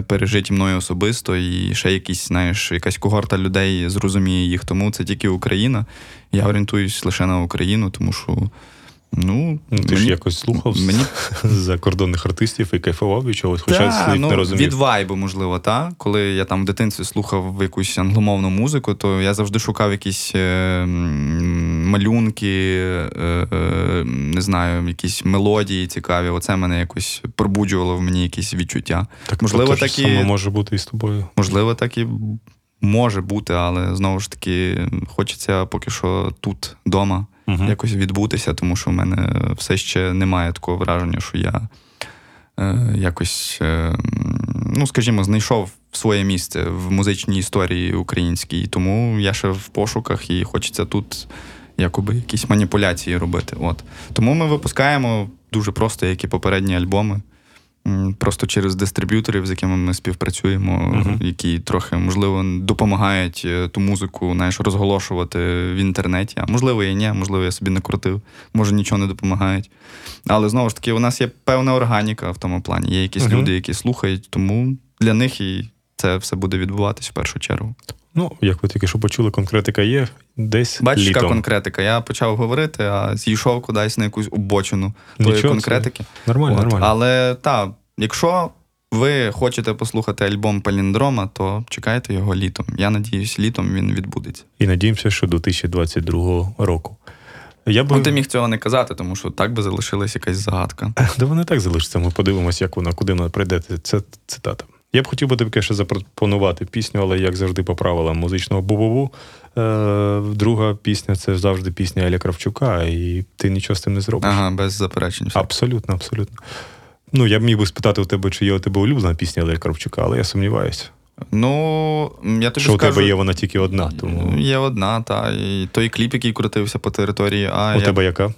пережиті мною особисто, і ще якісь, знаєш, якась когорта людей зрозуміє їх. Тому це тільки Україна. Я орієнтуюсь лише на Україну, тому що. Ну, Ну, ти ж якось слухав мені закордонних артистів і кайфував від чогось, хоча Та, слів ну, не розумів. Від вайбу, можливо, та. Коли я там в дитинстві слухав якусь англомовну музику, то я завжди шукав якісь е, малюнки, е, е, не знаю, якісь мелодії цікаві. Оце мене якось пробуджувало в мені якісь відчуття. Так, можливо, то, те так і- може бути і з тобою. Можливо, так і може бути, але знову ж таки хочеться поки що тут, вдома, Мгм. якось відбутися, тому що в мене все ще немає такого враження, що я е, якось, е, ну, скажімо, знайшов своє місце в музичній історії українській. Тому я ще в пошуках і хочеться тут якоби якісь маніпуляції робити. От. Тому ми випускаємо дуже просто, як і попередні альбоми. Просто через дистриб'юторів, з якими ми співпрацюємо, які трохи, можливо, допомагають е, ту музику знаєш, розголошувати в інтернеті. А можливо, і ні, можливо, я собі не крутив, може нічого не допомагають. Але знову ж таки, у нас є певна органіка в тому плані. Є якісь Мгм. люди, які слухають, тому для них і це все буде відбуватись в першу чергу. Ну, як ви тільки що почули, конкретика є десь Бачиш, яка конкретика. Я почав говорити, а зійшов кудись на якусь обочину тої конкретики. Нормально, От. нормально. Але так, якщо ви хочете послухати альбом Паліндрома, то чекайте його літом. Я надіюсь, літом він відбудеться. І надіємося, що до 2022 року. Я би... Ну, ти міг цього не казати, тому що так би залишилась якась загадка. Да вона так залишиться. Ми подивимося, як вона, куди вона прийде. Це цитата. Я б хотів би тобі ще запропонувати пісню, але як завжди, по правилам музичного бу-бу-бу. Е, друга пісня це завжди пісня Еля Кравчука, і ти нічого з цим не зробиш. Ага, без заперечень. все. Абсолютно, абсолютно. Ну, я б міг би спитати у тебе, чи є у тебе улюблена пісня Еля Кравчука, але я сумніваюся. Ну, я тобі Що у тебе є вона тільки одна. Тому Є одна, та. І той кліп, який крутився по території, а у я... тебе яка?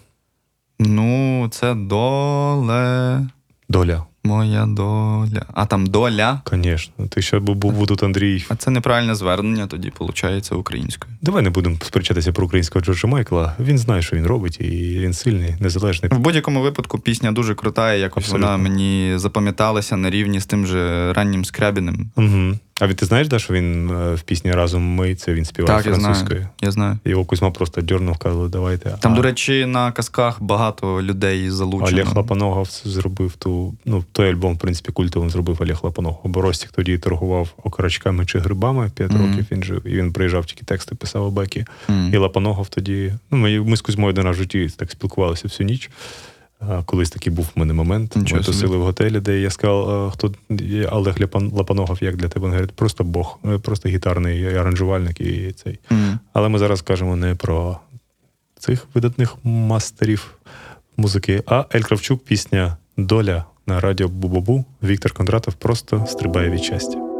Ну, це доле. Доля. Моя доля. А там доля. Звісно. Ти ще був, був тут Андрій. А це неправильне звернення, тоді виходить українською. Давай не будемо сперечатися про українського Джорджа Майкла. Він знає, що він робить, і він сильний, незалежний. В будь-якому випадку пісня дуже крута, і якось Абсолютно. вона мені запам'яталася на рівні з тим же раннім скрябіним. Угу. А ти знаєш, да, що він е, в пісні разом ми це він співав Так, я французькою. знаю. Я знаю. Його Кузьма просто дьорнув, казали, давайте. Там, а до речі, на казках багато людей залучено. Олег Лапаногов зробив ту, ну, той альбом, в принципі, культовим зробив Олег Лапаногов. Бо Ростік тоді торгував окорочками чи грибами, 5 Мгм. років він жив, і він приїжджав, тільки тексти писав Бекі. Мгм. І Лапаногов тоді. Ну, ми, ми з Кузьмою один раз в житті так спілкувалися всю ніч. Колись такий був в мене момент. Нічого ми тусили в готелі, де я сказав, хто Олег Лапаногов, як для тебе? Він говорить, просто Бог, е, просто гітарний аранжувальник і цей. Мгм. Але ми зараз кажемо не про цих видатних мастерів музики, а Ель Кравчук, пісня Доля на радіо Бу-Бу-Бу. Віктор Кондратов просто стрибає від щастя.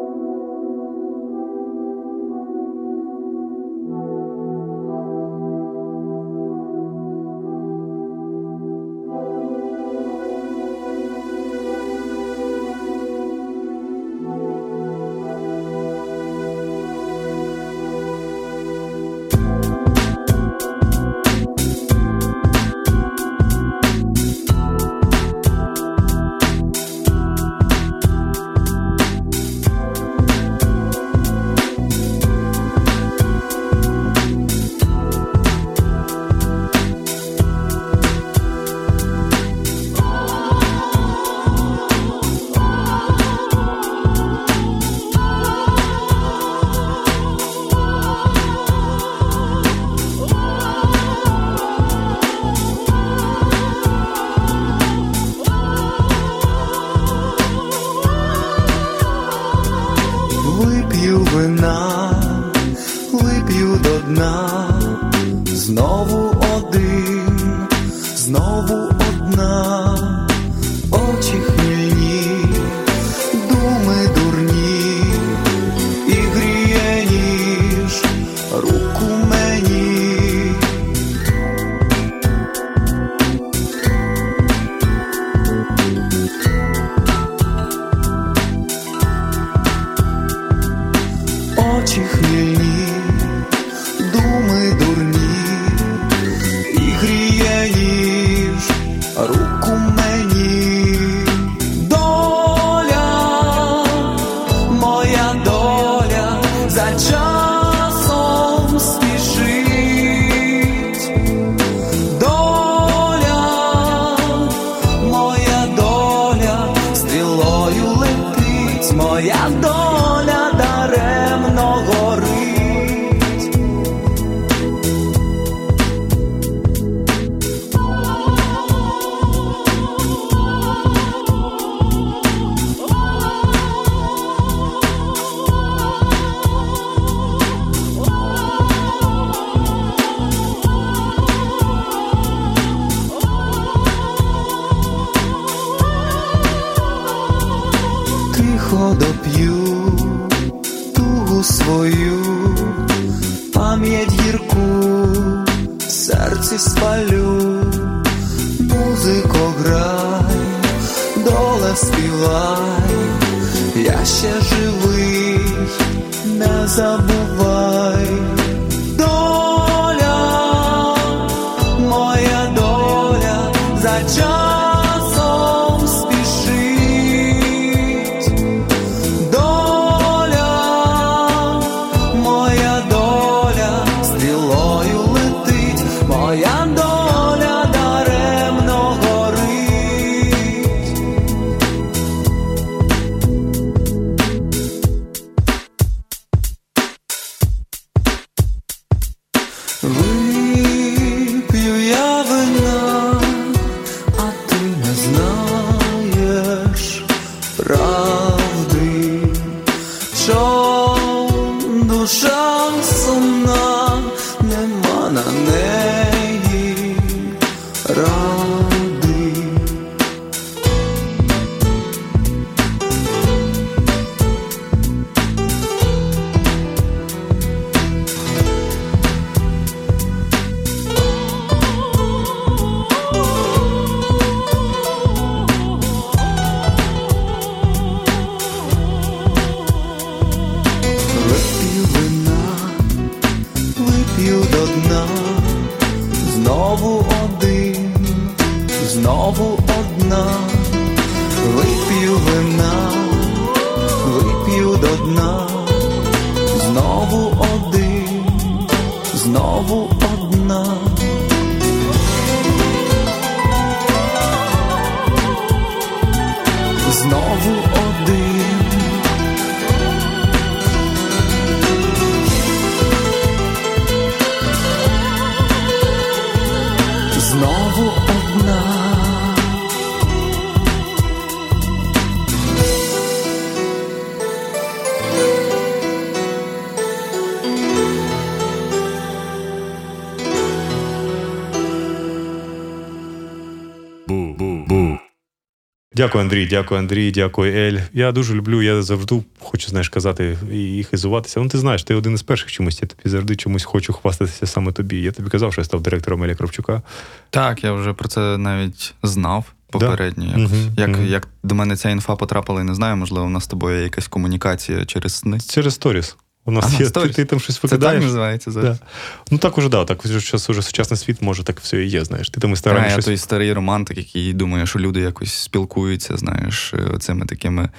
Дякую, Андрій, дякую, Андрій, дякую, Ель. Я дуже люблю, я завжди хочу, знаєш, казати і хизуватися. Ну, ти знаєш, ти один із перших чомусь, я тобі завжди чомусь хочу хвастатися саме тобі. Я тобі казав, що я став директором Еля Кравчука. Так, я вже про це навіть знав попередньо. Мгм, Як, мгм. як до мене ця інфа потрапила, я не знаю, можливо, у нас з тобою є якась комунікація через сни. Через сторіс. У нас Ага, є, ти, сторіс. ти там щось Це так називається зараз. Да. Ну так уже, да, так зараз уже сучасний світ може так все і є, знаєш. Ти там інстаграмі А, я щось той старий романтик, який думає, що люди якось спілкуються, знаєш, е, цими такими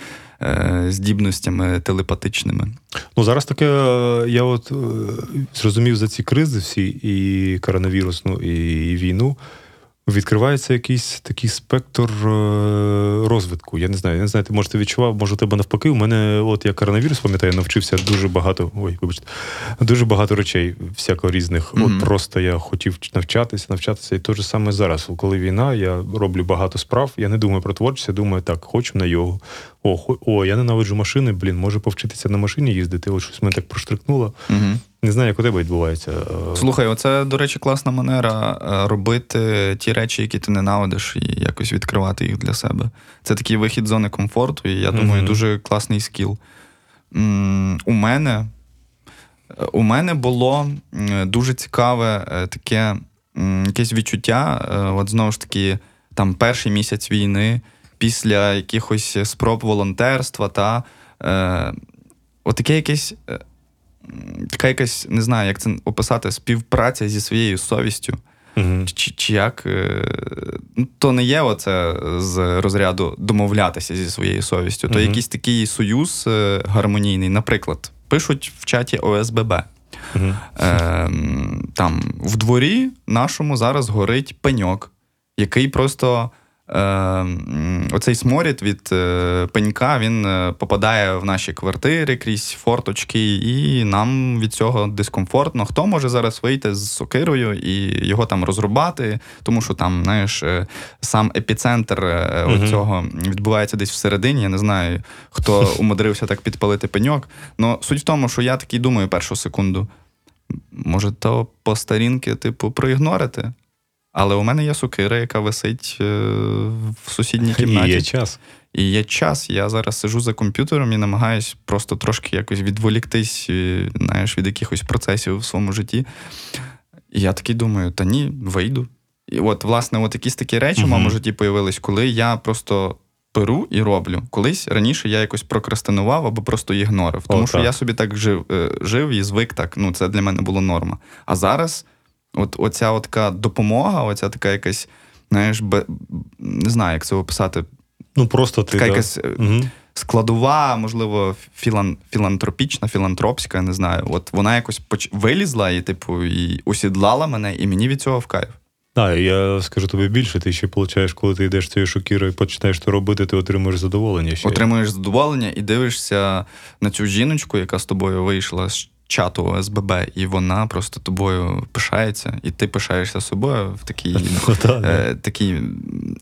е, здібностями телепатичними. Ну зараз таке, е, я от е, зрозумів за ці кризи всі, і коронавірусну, і, і війну. Відкривається якийсь такий спектр е, розвитку. Я не знаю, я не знаю, ти може ти відчував, може у тебе навпаки. У мене, от я коронавірус, пам'ятаю, навчився дуже багато. Ой, вибачте, дуже багато речей, всяко різних. Мгм. От просто я хотів навчатися, навчатися. І те ж саме зараз. Коли війна, я роблю багато справ. Я не думаю про творчість, я думаю, так, хочу на йогу. О, о, я ненавиджу машини, блін, може повчитися на машині їздити. От щось мене так проштрикнуло. Угу. Не знаю, як у тебе відбувається. Е, Слухай, оце, до речі, класна манера е, робити ті речі, які ти ненавидиш, і якось відкривати їх для себе. Це такий вихід з зони комфорту, і я думаю, Мгм. дуже класний скіл. У мене, у мене було дуже цікаве е, таке якесь відчуття. От знову ж таки, там перший місяць війни, після якихось спроб волонтерства, та е, отаке якесь. Така якась, не знаю, як це описати, співпраця зі своєю совістю. мгм. Чи, чи як. е, ну, То не є оце з розряду домовлятися зі своєю совістю, то Мгм. якийсь такий союз е, гармонійний. Наприклад, пишуть в чаті ОСББ. Мгм. Е, там в дворі нашому зараз горить пеньок, який просто. Е, оцей сморід від е, пенька він е, попадає в наші квартири крізь форточки, і нам від цього дискомфортно. Хто може зараз вийти з сокирою і його там розрубати, тому що там, знаєш, сам епіцентр Мгм. цього відбувається десь всередині. Я не знаю, хто умудрився так підпалити пеньок. Ну суть в тому, що я такий думаю першу секунду. Може, то по старінки, типу, проігнорити? Але у мене є сокира, яка висить е, в сусідній кімнаті. І є час. І є час. Я зараз сижу за комп'ютером і намагаюсь просто трошки якось відволіктись, е, знаєш, від якихось процесів в своєму житті. І я такий думаю: та ні, вийду. І от, власне, от якісь такі речі в моєму житті появились, коли я просто беру і роблю. Колись раніше я якось прокрастинував або просто ігнорив. Тому О, що так. я собі так жив, е, жив і звик так. Ну, це для мене було норма. А зараз, от оця от така допомога, оця така якась, знаєш, бе, не знаю, як це описати, Ну просто ти. така да. якась е, Мгм. складова, можливо, філан, філантропічна, філантропська, не знаю. От вона якось поч... вилізла і, типу, і усідлала мене, і мені від цього в кайф. Так, я скажу тобі більше, ти ще получаєш, коли ти йдеш цією шокірою і починаєш то робити, ти отримуєш задоволення. Ще. Отримуєш задоволення і дивишся на цю жіночку, яка з тобою вийшла з чату СББ, і вона просто тобою пишається, і ти пишаєшся собою в такий, Ну, е, такий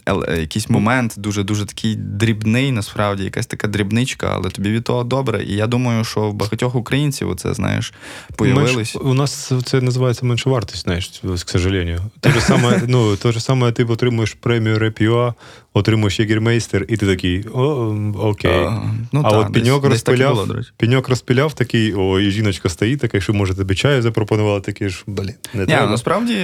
е, якийсь момент, дуже дуже такий дрібний, насправді, якась така дрібничка, але тобі від того добре. І я думаю, що в багатьох українців оце, знаєш, появилось. Менш, у нас це називається меншовартість, знаєш, к сожалению. Те ж саме, ну, то ж саме ти отримуєш премію Реп.ua, отримуєш Єгермейстер, і ти такий, о, окей. А, ну, а та, от пеньок десь- десь так і розпиляв, було, розпиляв такий, о, і жіночка стоїть така, що може тобі чаю запропонувала, такий ж, блін, не Ні, треба. насправді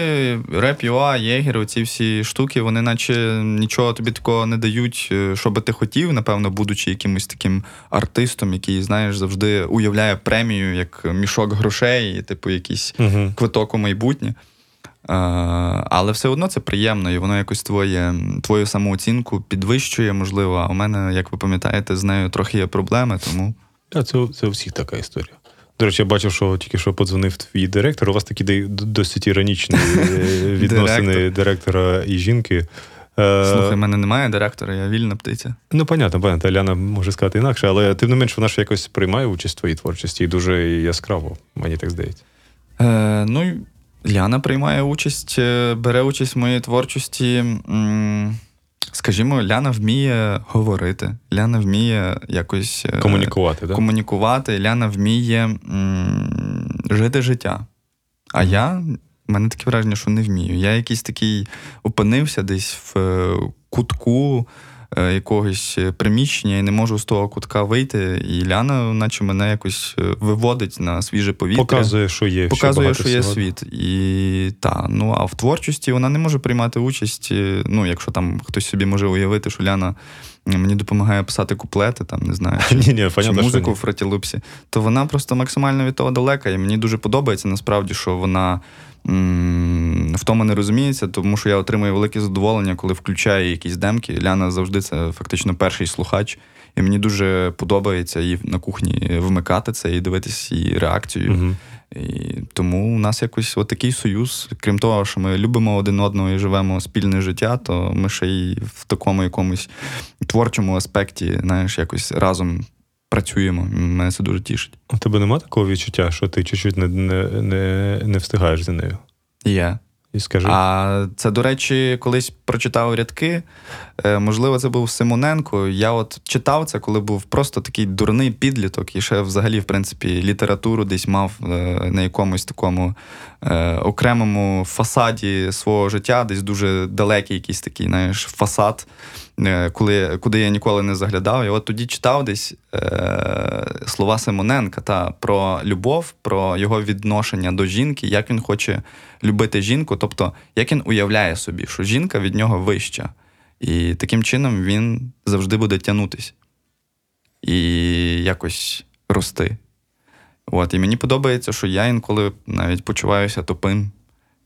реп ЮА, Єгер, оці всі штуки, вони наче нічого тобі такого не дають, е, що би ти хотів, напевно, будучи якимось таким артистом, який, знаєш, завжди уявляє премію як мішок грошей, і, типу, якийсь Мгм. квиток у майбутнє. Е, Але все одно це приємно, і воно якось твоє, твою самооцінку підвищує, можливо. А у мене, як ви пам'ятаєте, з нею трохи є проблеми, тому. Да, це, це у всіх така історія. До речі, я бачив, що тільки що подзвонив твій директор. У вас такі досить іронічні е, відносини директора і жінки. Е, Слухай, в мене немає директора, я вільна птиця. Ну, понятно, понятно, Аляна може сказати інакше, але тим не менш, вона ж якось приймає участь в твоїй творчості і дуже яскраво, мені так здається. Е, ну, Ляна приймає участь, е, бере участь в моїй творчості. Скажімо, Ляна вміє говорити, Ляна вміє якось е, Комунікувати, так? комунікувати, Ляна вміє м, жити життя. А я, в мене таке враження, що не вмію. Я якийсь такий опинився десь в е, кутку якогось е, приміщення і не можу з того кутка вийти. І Ляна, наче мене якось е, виводить на свіже повітря. Показує, що є. Показує, що є світ. І та, ну а в творчості вона не може приймати участь. е, Ну, якщо там хтось собі може уявити, що Ляна мені допомагає писати куплети, там не знаю, чи, Ні, ні, понятно, що музику ні. в фратілупсі, то вона просто максимально від того далека. І мені дуже подобається насправді, що вона. В тому не розуміється, тому що я отримую велике задоволення, коли включаю якісь демки. Ляна завжди це фактично перший слухач. І мені дуже подобається її на кухні вмикати це і дивитись її реакцію. Мгм. І тому у нас якось отакий такий союз. Крім того, що ми любимо один одного і живемо спільне життя, то ми ще й в такому якомусь творчому аспекті, знаєш, якось разом працюємо. Мене це дуже тішить. У тебе нема такого відчуття, що ти чуть-чуть не, не, не, не встигаєш за нею? Є. І скажи. А це, до речі, колись прочитав рядки. Е, можливо, це був Симоненко. Я от читав це, коли був просто такий дурний підліток, і ще взагалі, в принципі, літературу десь мав е, на якомусь такому е, окремому фасаді свого життя, десь дуже далекий якийсь такий, знаєш, фасад, коли, куди я ніколи не заглядав. І от тоді читав десь слова Симоненка та про любов, про його відношення до жінки, як він хоче любити жінку, тобто як він уявляє собі, що жінка від нього вища. І таким чином він завжди буде тягнутись і якось рости. От, і мені подобається, що я інколи навіть почуваюся тупим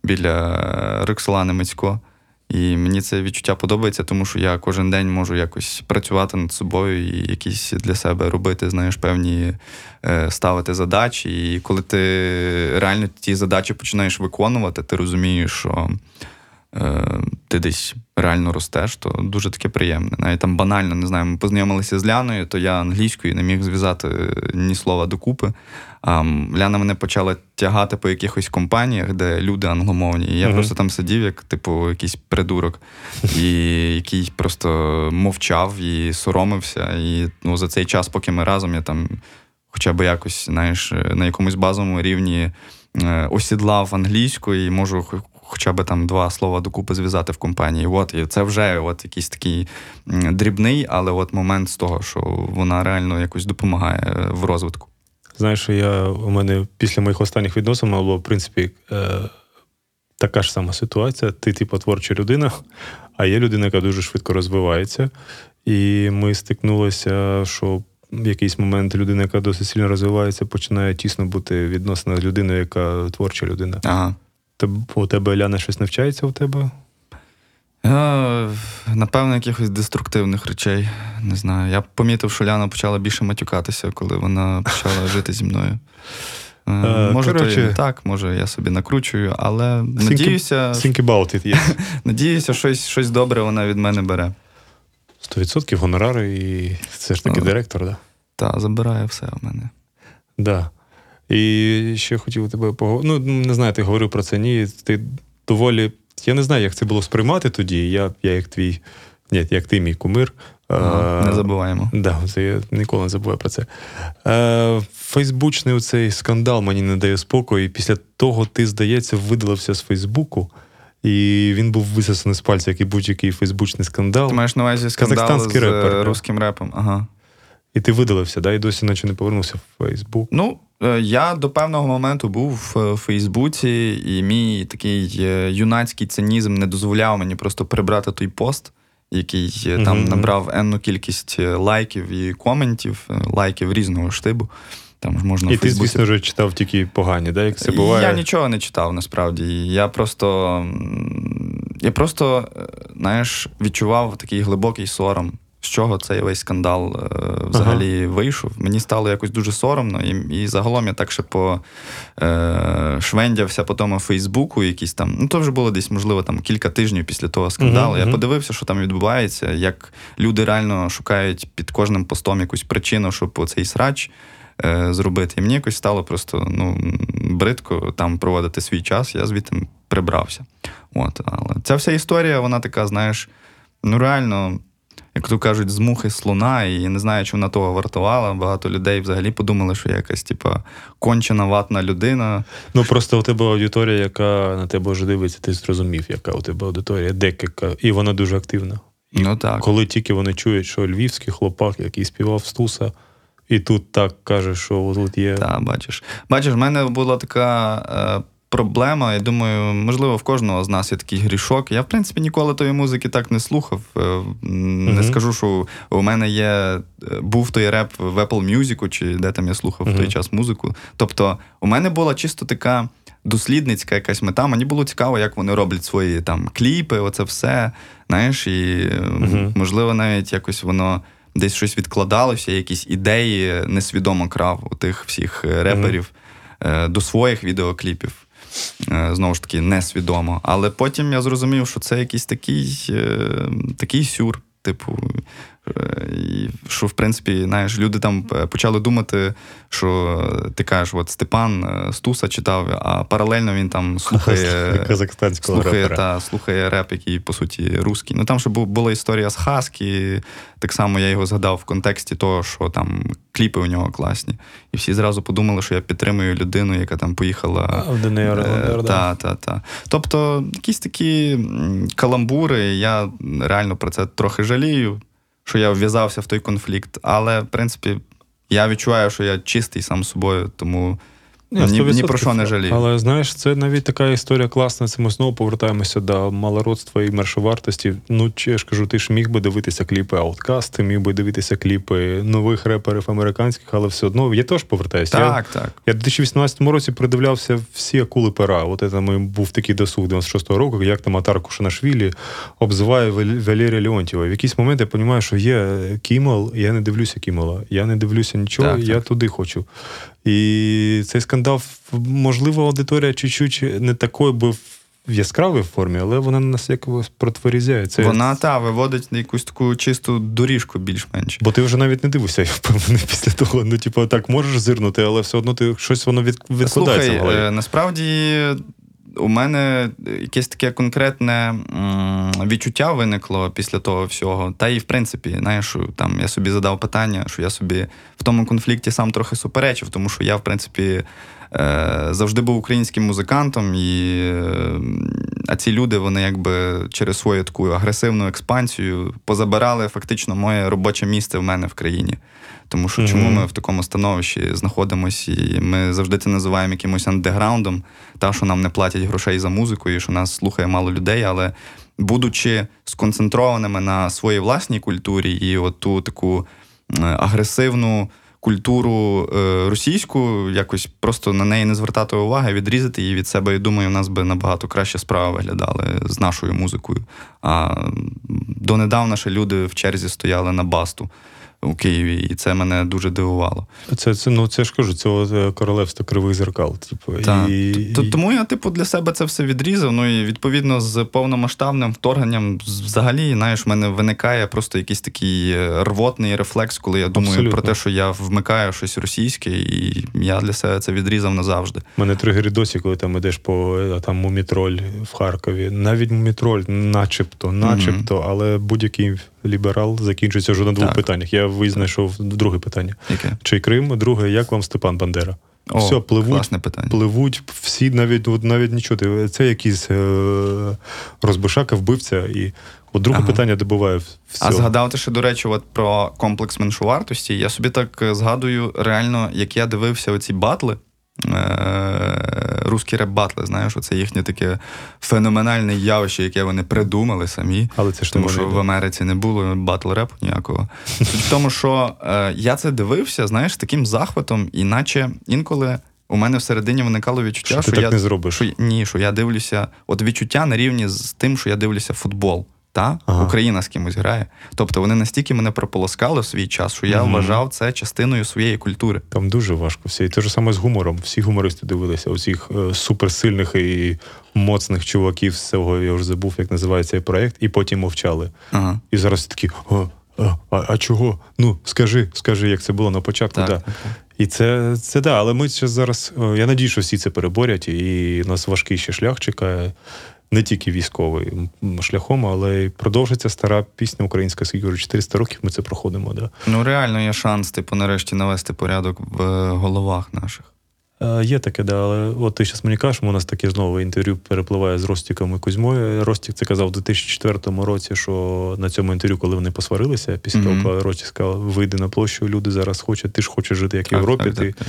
біля Роксолани Мицько. І мені це відчуття подобається, тому що я кожен день можу якось працювати над собою і якісь для себе робити, знаєш, певні е, ставити задачі. І коли ти реально ті задачі починаєш виконувати, ти розумієш, що ти десь реально ростеш, то дуже таке приємне. Навіть там банально, не знаю, ми познайомилися з Ляною, то я англійською не міг зв'язати ні слова докупи. А Ляна мене почала тягати по якихось компаніях, де люди англомовні. І я Мгм. просто там сидів, як типу якийсь придурок, і який просто мовчав і соромився. І ну, за цей час, поки ми разом, я там хоча б якось, знаєш, на якомусь базовому рівні е, осідлав англійську і можу хоча б там два слова докупи зв'язати в компанії. От, і це вже от якийсь такий дрібний, але от момент з того, що вона реально якось допомагає е, в розвитку. Знаєш, що я у мене після моїх останніх відносин було, в принципі, е, така ж сама ситуація. Ти, типу, творча людина, а є людина, яка дуже швидко розвивається. І ми стикнулися, що в якийсь момент людина, яка досить сильно розвивається, починає тісно бути відносина з людиною, яка творча людина. Ага. У тебе Ляна щось навчається у тебе? Напевно, якихось деструктивних речей. Не знаю. Я помітив, що Ляна почала більше матюкатися, коли вона почала жити зі мною. Е, Е, Може, то коротше- і так, може, я собі накручую, але надіюся, Think about it, yes. надіюся, щось, щось добре вона від мене бере. 100% гонорари і це ж таки директор, да? Та забирає все в мене. Да. І ще хотів тебе поговорити. Ну, не знаю, ти говорив про це. Ні, ти доволі. Я не знаю, як це було сприймати тоді. Я, я як твій, ні, як ти мій кумир. Ага, Е, не забуваємо. Да, це я ніколи не забуваю про це. Е, Фейсбучний оцей скандал мені не дає спокою. І після того ти, здається, видалився з Фейсбуку, і він був висосаний з пальця, як і будь-який фейсбучний скандал. Ти маєш на увазі скандал з репер, е, русським репом. Ага. І ти видалився, да, і досі наче не повернувся в Фейсбук. Ну, я до певного моменту був в Фейсбуці, і мій такий е, юнацький цинізм не дозволяв мені просто прибрати той пост, який е, там набрав енну кількість е, лайків і коментів, е, лайків різного штибу. Там ж можна І ти, звісно ж, читав тільки погані, да, як це буває. Я нічого не читав насправді. Я просто, я просто, е, знаєш, відчував такий глибокий сором, з чого цей весь скандал е, взагалі вийшов. Мені стало якось дуже соромно, і, і загалом я так ще по е, швендявся по тому Фейсбуку, якісь там. Ну, то вже було десь, можливо, там кілька тижнів після того скандалу. Мгм, Я подивився, що там відбувається, як люди реально шукають під кожним постом якусь причину, щоб цей срач е, зробити. І мені якось стало просто ну, бридко там проводити свій час, я звідти прибрався. От, але ця вся історія, вона така, знаєш, ну реально. Як то кажуть, з мухи слона, і я не знаю, чи вона того вартувала. Багато людей взагалі подумали, що я якась, типа, кончена ватна людина. Ну просто у тебе аудиторія, яка на тебе вже дивиться, ти зрозумів, яка у тебе аудиторія, декілька, і вона дуже активна. І Ну так. Коли тільки вони чують, що львівський хлопак, який співав Стуса, і тут так каже, що тут є. Так, бачиш. Бачиш, в мене була така е, проблема. Я думаю, можливо, в кожного з нас є такий грішок. Я, в принципі, ніколи тої музики так не слухав. Е, Не Мгм. скажу, що у мене є е, був той реп в Apple Music, чи де там я слухав в той час музику. Тобто, у мене була чисто така. Дослідницька якась мета. Мені було цікаво, як вони роблять свої там кліпи, оце все. Знаєш, і Мгм. можливо, навіть якось воно десь щось відкладалося, якісь ідеї несвідомо крав у тих всіх е, реперів е, до своїх відеокліпів. Е, Знову ж таки, несвідомо. Але потім я зрозумів, що це якийсь такий, е, такий сюр. Типу, і що в принципі, знаєш, люди там е, почали думати, що ти кажеш, от Степан е, Стуса читав, а паралельно він там слухає казахстанського слухає, та, слухає реп, який, по суті, русський. Ну там ще була історія з Хаскі. Так само я його згадав в контексті того, що там кліпи у нього класні. І всі зразу подумали, що я підтримую людину, яка там поїхала. В ДНР, Е, та, та, та. Тобто, якісь такі каламбури, я реально про це трохи жалію, що я вв'язався в той конфлікт. Але, в принципі, я відчуваю, що я чистий сам собою, тому Ні, ні, ні про що не жалію. Але знаєш, це навіть така історія класна. Це ми знову повертаємося до малородства і мершовартості. Ну, чи я ж кажу, ти ж міг би дивитися кліпи Outkast, ти міг би дивитися кліпи нових реперів американських, але все одно я теж повертаюся. Я, Так, так. я в 2018 році придивлявся всі акули пера. От це ми був такий досуг 96-го року, як там Атар Кушанашвілі обзиває Вал- Валерія Леонтьєва. В якийсь момент я розумію, що є Кімел, я не дивлюся Кімела, я не дивлюся нічого, Так, я так. туди хочу. І цей скандал, можливо, аудиторія чуть-чуть не такою би в яскравій формі, але вона нас якось протворізяє. Це... Вона та виводить на якусь таку чисту доріжку більш-менш. Бо ти вже навіть не дивишся, я впевнений, після того. Ну, типу, так можеш зирнути, але все одно ти щось воно від... відкладається Слухай, е, насправді у мене якесь таке конкретне відчуття виникло після того всього. Та і в принципі, знаєш, там я собі задав питання, що я собі в тому конфлікті сам трохи суперечив, тому що я, в принципі, е, завжди був українським музикантом, і а ці люди, вони якби через свою таку агресивну експансію позабирали фактично моє робоче місце в мене в країні. Тому що чому ми в такому становищі знаходимося, і ми завжди це називаємо якимось андеграундом, та що нам не платять грошей за музику, і що нас слухає мало людей, але будучи сконцентрованими на своїй власній культурі і от ту таку е, агресивну культуру е, російську, якось просто на неї не звертати уваги, відрізати її від себе. І думаю, у нас би набагато краще справи виглядали з нашою музикою. А донедавна ще люди в черзі стояли на басту у Києві, і це мене дуже дивувало. Це, це, ну, це ж кажу, це от, е, королевство кривих зеркал. Типу, Так. і, Тому я, типу, для себе це все відрізав. Ну і відповідно з повномасштабним вторгненням, взагалі, знаєш, в мене виникає просто якийсь такий е, рвотний рефлекс, коли я думаю Абсолютно. про те, що я вмикаю щось російське, і я для себе це відрізав назавжди. У мене тригери досі, коли там ідеш по е, там мумітроль в Харкові. Навіть мумітроль, начебто, начебто, але будь-який ліберал закінчується вже на двох Так. питаннях. Я визнайшов друге питання. Яке? Чий Крим? Друге, як вам Степан Бандера? О, Все, пливуть, класне питання. пливуть всі, навіть от навіть нічого. Це якийсь е- розбишака, вбивця. І от друге Ага. питання добиває все. А згадав ти ще, до речі, от про комплекс меншовартості. Я собі так е, згадую, реально, як я дивився оці батли. Е- русські реп-батли, знаєш, оце їхнє таке феноменальне явище, яке вони придумали самі. Але це ж Тому що в. Америці не було батл репу ніякого. В тому, що е, я це дивився, знаєш, таким захватом, і наче інколи у мене всередині виникало відчуття, Що ти що так я не зробиш. Що, ні, що я дивлюся, от відчуття на рівні з тим, що я дивлюся футбол. Та? Ага. Україна з кимось грає. Тобто вони настільки мене прополоскали в свій час, що я Мгм. вважав це частиною своєї культури. Там дуже важко все. І те ж саме з гумором. Всі гумористи дивилися, усіх е, суперсильних і моцних чуваків з цього, я вже забув, як називається цей проект, і потім мовчали. Ага. І зараз такі: «О, а, а, а чого? Ну, скажи, скажи, як це було на початку. Так, да. так, так. І це, це да, але ми зараз. е, Я надію, що всі це переборять, і нас важкий ще шлях чекає. Не тільки військовий м, шляхом, але й продовжиться стара пісня українська, скільки вже 400 років ми це проходимо. Да. Ну реально є шанс, типу, нарешті навести порядок в е, головах наших. Е, Є таке, да, але от ти зараз мені кажеш, у нас таке знову інтерв'ю перепливає з Ростіком і Кузьмою. Ростік це казав у 2004 році, що на цьому інтерв'ю, коли вони посварилися, після Мгм. того, коли Ростік сказав, вийди на площу, люди зараз хочуть, ти ж хочеш жити як в Європі. так, ти... так, так.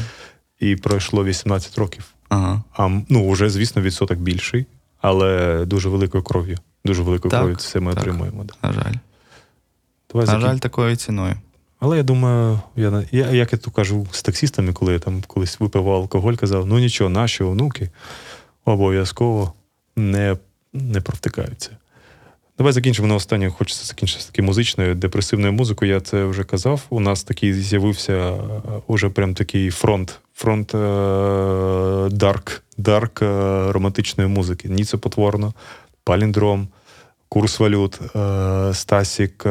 І пройшло 18 років. Ага. А ну, вже, звісно, відсоток більший, але дуже великою кров'ю. Дуже великою Так, кров'ю це ми так. отримуємо. Так. На жаль. Давай На закін- жаль, такою ціною. Але я думаю, я, я як я тут кажу з таксістами, коли я там колись випивав алкоголь, казав, ну нічого, наші онуки обов'язково не, не провтикаються. Давай закінчимо на останнє. Хочеться закінчити такою музичною, депресивною музикою. Я це вже казав. У нас такий з'явився е, уже прям такий фронт. Фронт е, дарк, дарк е, романтичної музики. Ніце потворно, паліндром, курс валют, Стасік.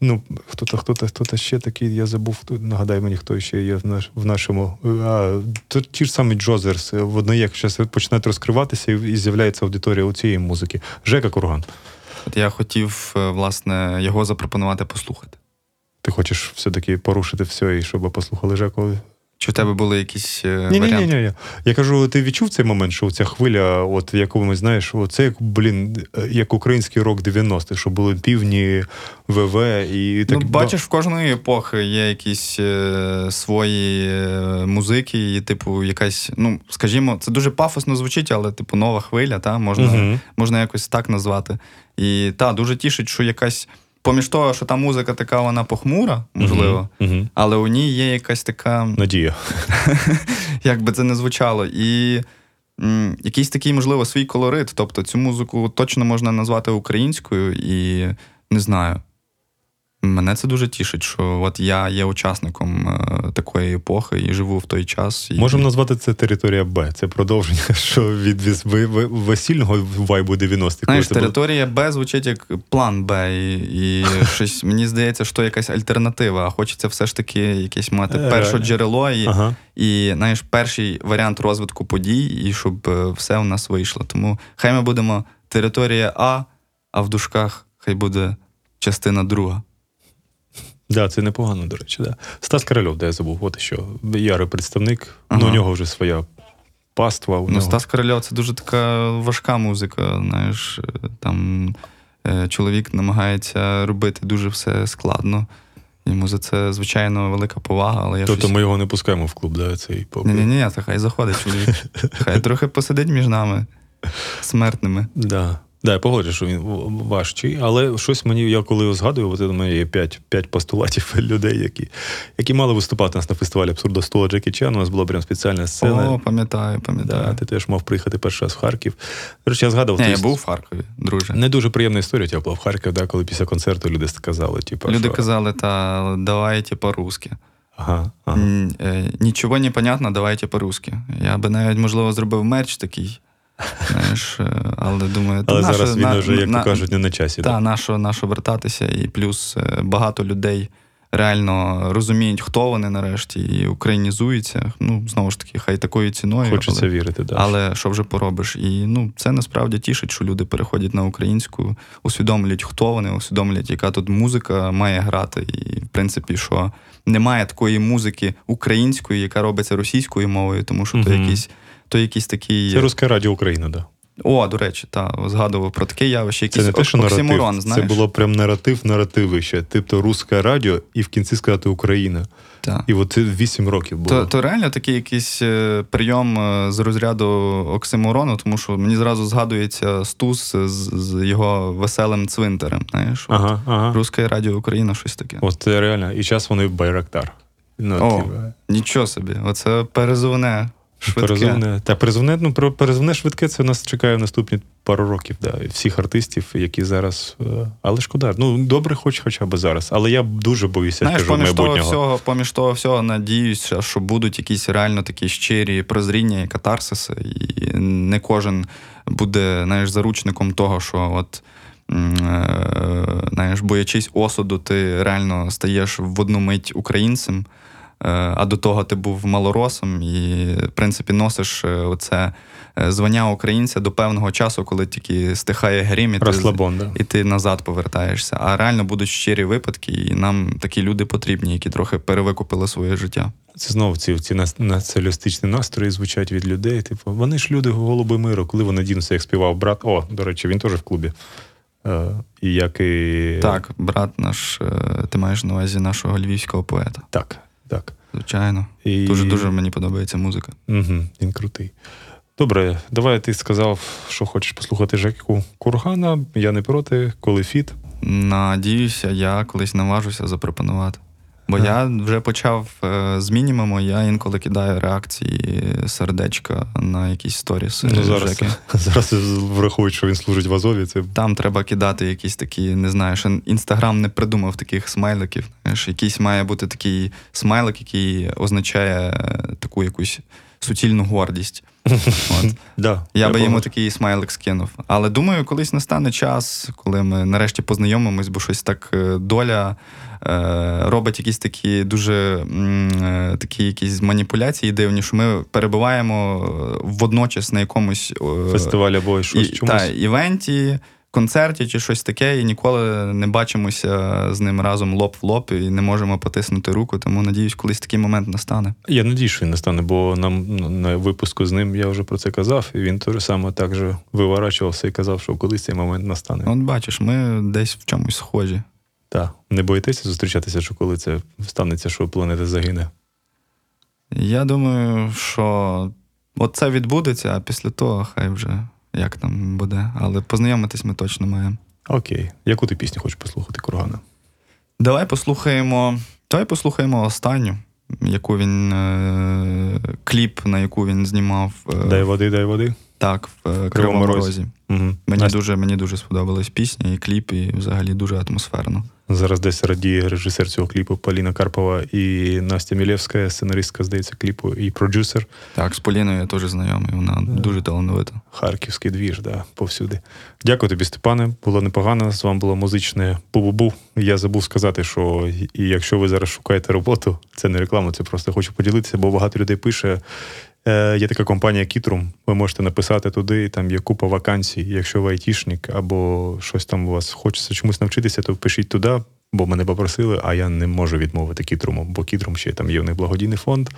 Ну, хто-то, хто-то, хто-то ще такий, я забув. Нагадай мені, хто ще є в, наш, в нашому. А, то, ті ж самі Джозерс. е, Вони як зараз починають розкриватися і, і з'являється аудиторія у цієї музики. Жека Курган. От я хотів, е, власне, його запропонувати послухати. Ти хочеш все-таки порушити все, і щоб послухали Жеку? Чи в тебе були якісь е, Ні, ні, варіанти? ні, ні. Я кажу, ти відчув цей момент, що ця хвиля, от в якому знаєш, це як блін, як український рок 90-х, що були півні, ВВ і так. ну, бачиш, в кожної епохи є якісь е, свої е, музики, і, типу, якась, ну, скажімо, це дуже пафосно звучить, але, типу, нова хвиля, та, можна, Мгм. можна якось так назвати. І та, дуже тішить, що якась, поміж того, що та музика така, вона похмура, можливо, Мгм, мгм. але у ній є якась така. Надія. як би це не звучало. І м, якийсь такий, можливо, свій колорит. Тобто цю музику точно можна назвати українською, і не знаю. Мене це дуже тішить, що от я є учасником е, такої епохи і живу в той час. І... Можемо назвати це територія Б. Це продовження, що від весільного вайбу 90-х. Знаєш, територія Б звучить як план Б, і, і щось мені здається, що якась альтернатива, а хочеться все ж таки якесь мати Е, перше джерело і, Ага. і знаєш, перший варіант розвитку подій, і щоб е, все в нас вийшло. Тому хай ми будемо територія А, а в дужках хай буде частина друга. Да, це непогано, до речі. Да. Стас Корольов, де я забув, от що ярий представник. Ну, у нього вже своя паства. У Ну, нього. Стас Корольов це дуже така важка музика. Знаєш, там е, чоловік намагається робити дуже все складно. Йому за це, звичайно, велика повага, але я Тобто щось... ми його не пускаємо в клуб, да, цей поки. Ні, ні, ні, хай заходить чоловік. Хай трохи посидить між нами, смертними. Да. Да, я погоджу, що він важчий, але щось мені, я коли його згадую, от у мене є п'ять, п'ять постулатів людей, які, які мали виступати у нас на фестивалі абсурдо 100 Джекі Чан. У нас була прям спеціальна сцена. О, пам'ятаю, да, пам'ятаю. ти теж мав приїхати перший раз в Харків. До речі, я згадував. Ту я був в Харкові, друже. Не дуже приємна історія тя була в Харкові, да, коли після концерту люди сказали, типу, Люди що... казали, та давайте по-русски. Ага, ага. Е, Нічого не понятно, давайте по-русски. Я би навіть, можливо, зробив мерч такий. Знаєш, е, але думаю, Але нащо- зараз він на- вже, як на- то кажуть, не на часі. Та, нащо, нащо вертатися, і плюс е, багато людей реально розуміють, хто вони нарешті, і українізуються. Ну, знову ж таки, хай такою ціною. Хочеться але, вірити, да. але що вже поробиш? І ну, це насправді тішить, що люди переходять на українську, усвідомлюють, хто вони, усвідомлюють, яка тут музика має грати. І, в принципі, що немає такої музики української, яка робиться російською мовою, тому що то Мгм. якийсь. То якийсь такий. Це Русське Радіо Україна, да. О, до речі, та, згадував про таке явище, Це якийсь не те, що ок- наратив, оксиморон, це було прям наратив наративище. Тобто Русське Радіо і в кінці сказати Україна. Та. І от це 8 років було. То, то реально такий якийсь е, прийом е, з розряду оксиморону, тому що мені зразу згадується Стус з, з його веселим цвинтарем. Знаєш, Ага, ага. Русське радіо Україна, щось таке. От це реально. І зараз вони в Байрактар. Ну, О, нічого собі, оце перезувне. Швидке. Та перезвоне, ну, про- швидке, це нас чекає в наступні пару років, да, всіх артистів, які зараз. е, Але шкода. Ну, добре, хоч хоча б зараз. Але я дуже боюся, Знаєш, кажу, поміж того, всього, поміж того всього, надіюся, що будуть якісь реально такі щирі прозріння і катарсиси, і не кожен буде знаєш, заручником того, що от. е, Знаєш, боячись осуду, ти реально стаєш в одну мить українцем, а до того ти був малоросом і, в принципі, носиш е, оце е, звання українця до певного часу, коли тільки стихає грім, і ти, Розслабон, да. і ти назад повертаєшся. А реально будуть щирі випадки, і нам такі люди потрібні, які трохи перевикупили своє життя. Це знову ці, ці націоналістичні настрої звучать від людей. Типу, вони ж люди голуби миру, коли вони дінуться, як співав брат. О, до речі, він теж в клубі. Е, і як і. Так, брат наш, е, ти маєш на увазі нашого львівського поета. Так, так. Звичайно. І... Дуже дуже мені подобається музика. Угу, він крутий. Добре, давай ти сказав, що хочеш послухати Жеку Кургана. Я не проти, коли фіт. Надіюся, я колись наважуся запропонувати. Бо я вже почав е, з мінімуму, я інколи кидаю реакції сердечка на якісь сторіс. Ну, зараз, зараз враховують, що він служить в Азові. Це Там треба кидати якісь такі, не знаю, що інстаграм не придумав таких смайликів. Знаєш, якийсь має бути такий смайлик, який означає е, таку якусь суцільну гордість. От. да, Я би йому такий смайлик скинув. Але думаю, колись настане час, коли ми нарешті познайомимось, бо щось так е, доля е, робить якісь такі дуже е, такі якісь маніпуляції дивні, що ми перебуваємо е, водночас на якомусь е, фестивалі або щось і, чомусь. та, івенті, концерті чи щось таке, і ніколи не бачимося з ним разом лоб в лоб і не можемо потиснути руку. Тому надіюсь, колись такий момент настане. Я надію, що він настане, бо нам на випуску з ним я вже про це казав, і він теж саме так же виворачувався і казав, що колись цей момент настане. От бачиш, ми десь в чомусь схожі. Так. Не боїтеся зустрічатися, що коли це станеться, що планета загине? Я думаю, що от це відбудеться, а після того хай вже як там буде. Але познайомитись ми точно маємо. Окей. Яку ти пісню хочеш послухати, Кургана? Давай послухаємо. Давай послухаємо останню, яку він е, кліп, на яку він знімав е, Дай води, дай води. Так в е, Кривому Кривому Розі. Розі. Угу. Мені Настя, дуже, мені дуже сподобалась пісня, і кліп, і взагалі дуже атмосферно. Зараз десь радіє режисер цього кліпу Поліна Карпова і Настя Мілєвська, сценаристка, здається, кліпу, і продюсер. Так, з Поліною я теж знайомий, вона дуже талановита. Харківський двіж, да, повсюди. Дякую тобі, Степане. Було непогано. З вами було музичне бу-бу-бу. Я забув сказати, що і якщо ви зараз шукаєте роботу, це не реклама, це просто хочу поділитися, бо багато людей пише. Е, є така компанія Кітрум. Ви можете написати туди, там є купа вакансій. Якщо ви айтішник або щось там у вас хочеться чомусь навчитися, то пишіть туди, бо мене попросили, а я не можу відмовити Кітруму, бо Кітрум ще там є в них благодійний фонд.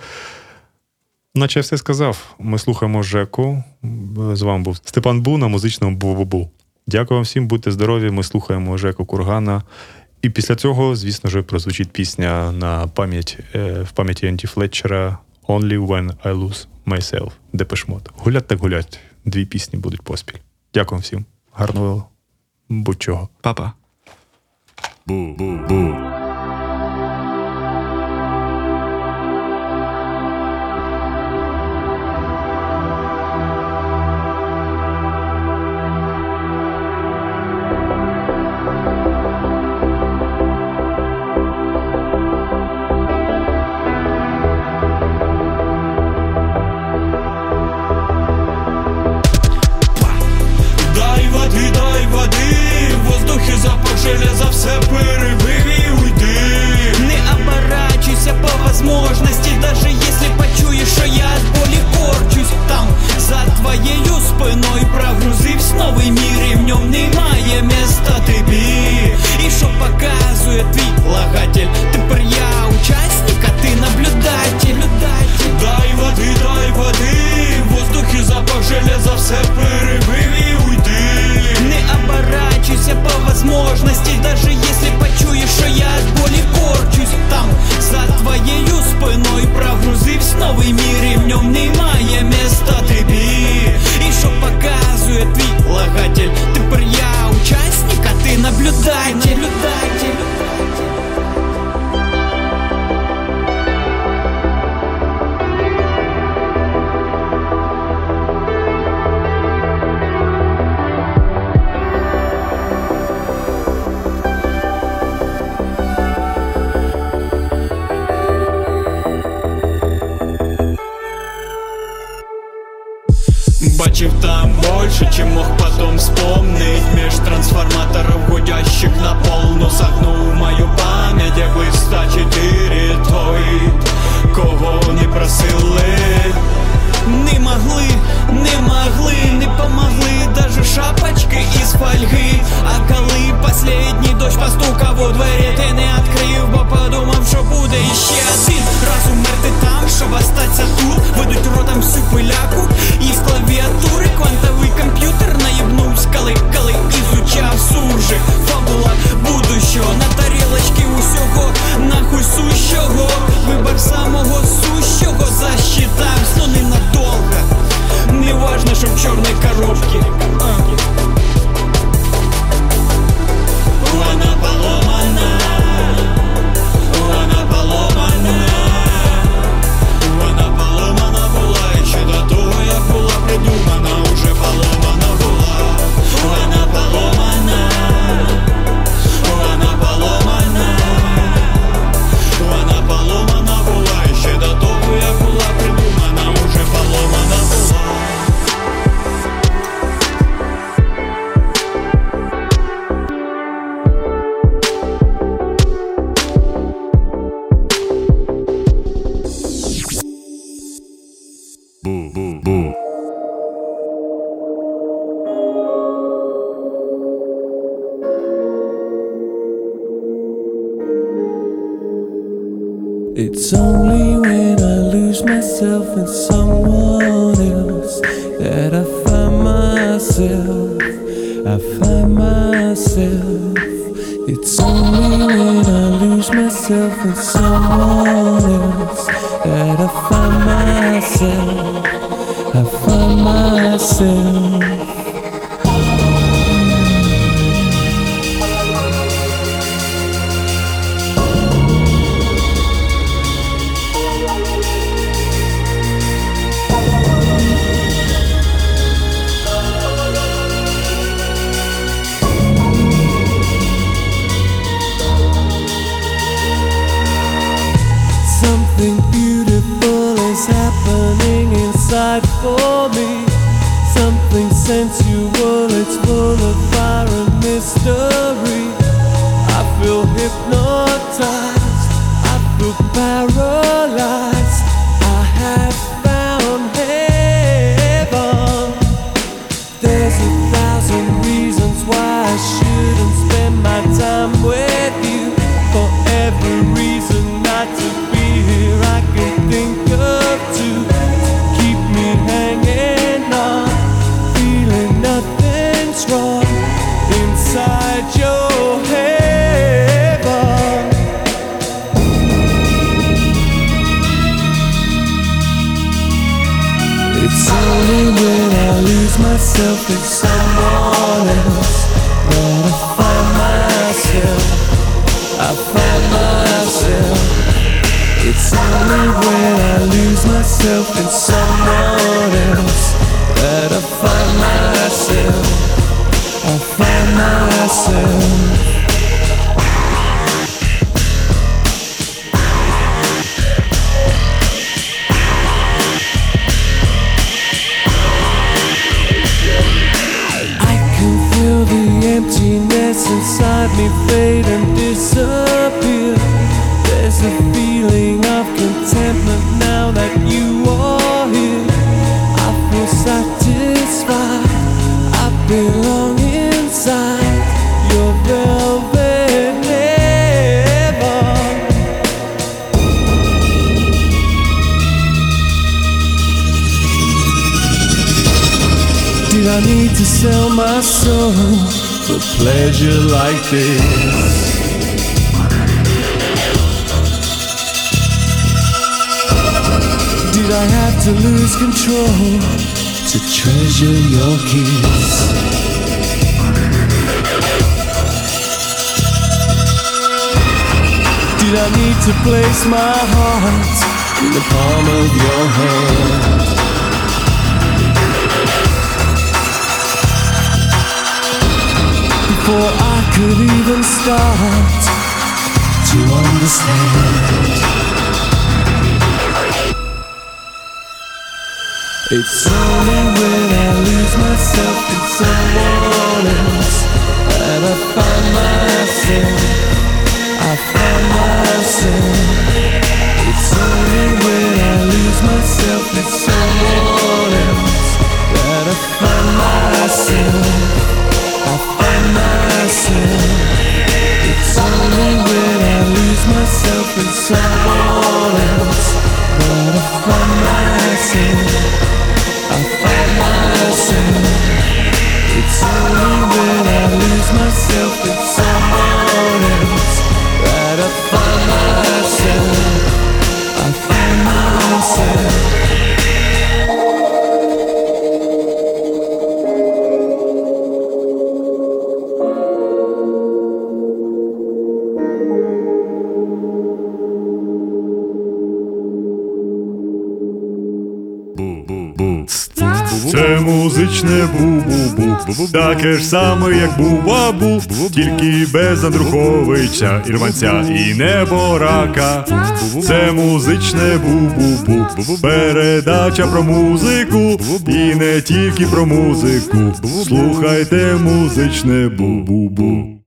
Наче я все сказав. Ми слухаємо Жеку. З вами був Степан Бу на музичному Бу-Бу-Бу. Дякую вам всім, будьте здорові. Ми слухаємо Жеку Кургана. І після цього, звісно ж, прозвучить пісня на пам'ять е, в пам'яті Енті Флетчера Only When I Lose Myself. Депешмот. Гулять так гулять. Дві пісні будуть поспіль. Дякую всім. Гарного будь-чого. Папа. Бу-бу-бу. Бачив там больше, чем мог потом вспомнить. Меж трансформаторов, гудящих на полну Согнул мою пам'ять, листа чотири Той, кого не просили Не могли, не могли, не помогли. Даже шапочки із фольги. А коли последній дощ постукав у двері Ти не відкрив, бо подумав, що буде іще один. Раз умерти там, щоб остаться тут Видуть ротом всю пиляку Із клавіатури квантовий комп'ютер наїбнувсь Коли, коли ізучав суржик Фабула будущого на тарілочки усього Нахуй сущого Вибор самого сущого засчитавсь, но ненадолго Не важно, що в чорній коробці А. Вона поломана. Вона поломана. Вона поломана була І ще до того, як була придумана difference. Sensual, it's full of fire and mystery. I feel hypnotized, I feel paralyzed. Need to sell my soul for pleasure like this? Did I have to lose control to treasure your kiss? Did I need to place my heart in the palm of your hand? Before I could even start to understand. It's only when I lose myself in someone else that I find myself. I find myself. It's only when I lose myself in someone else that I find myself. Myself. It's only when I lose myself in someone else that I find myself. Таке ж саме, як бу-ба-бу Тільки без Андруховича, Ірванця і неборака Це музичне бу-бу-бу Передача про музику І не тільки про музику. Слухайте музичне бу-бу-бу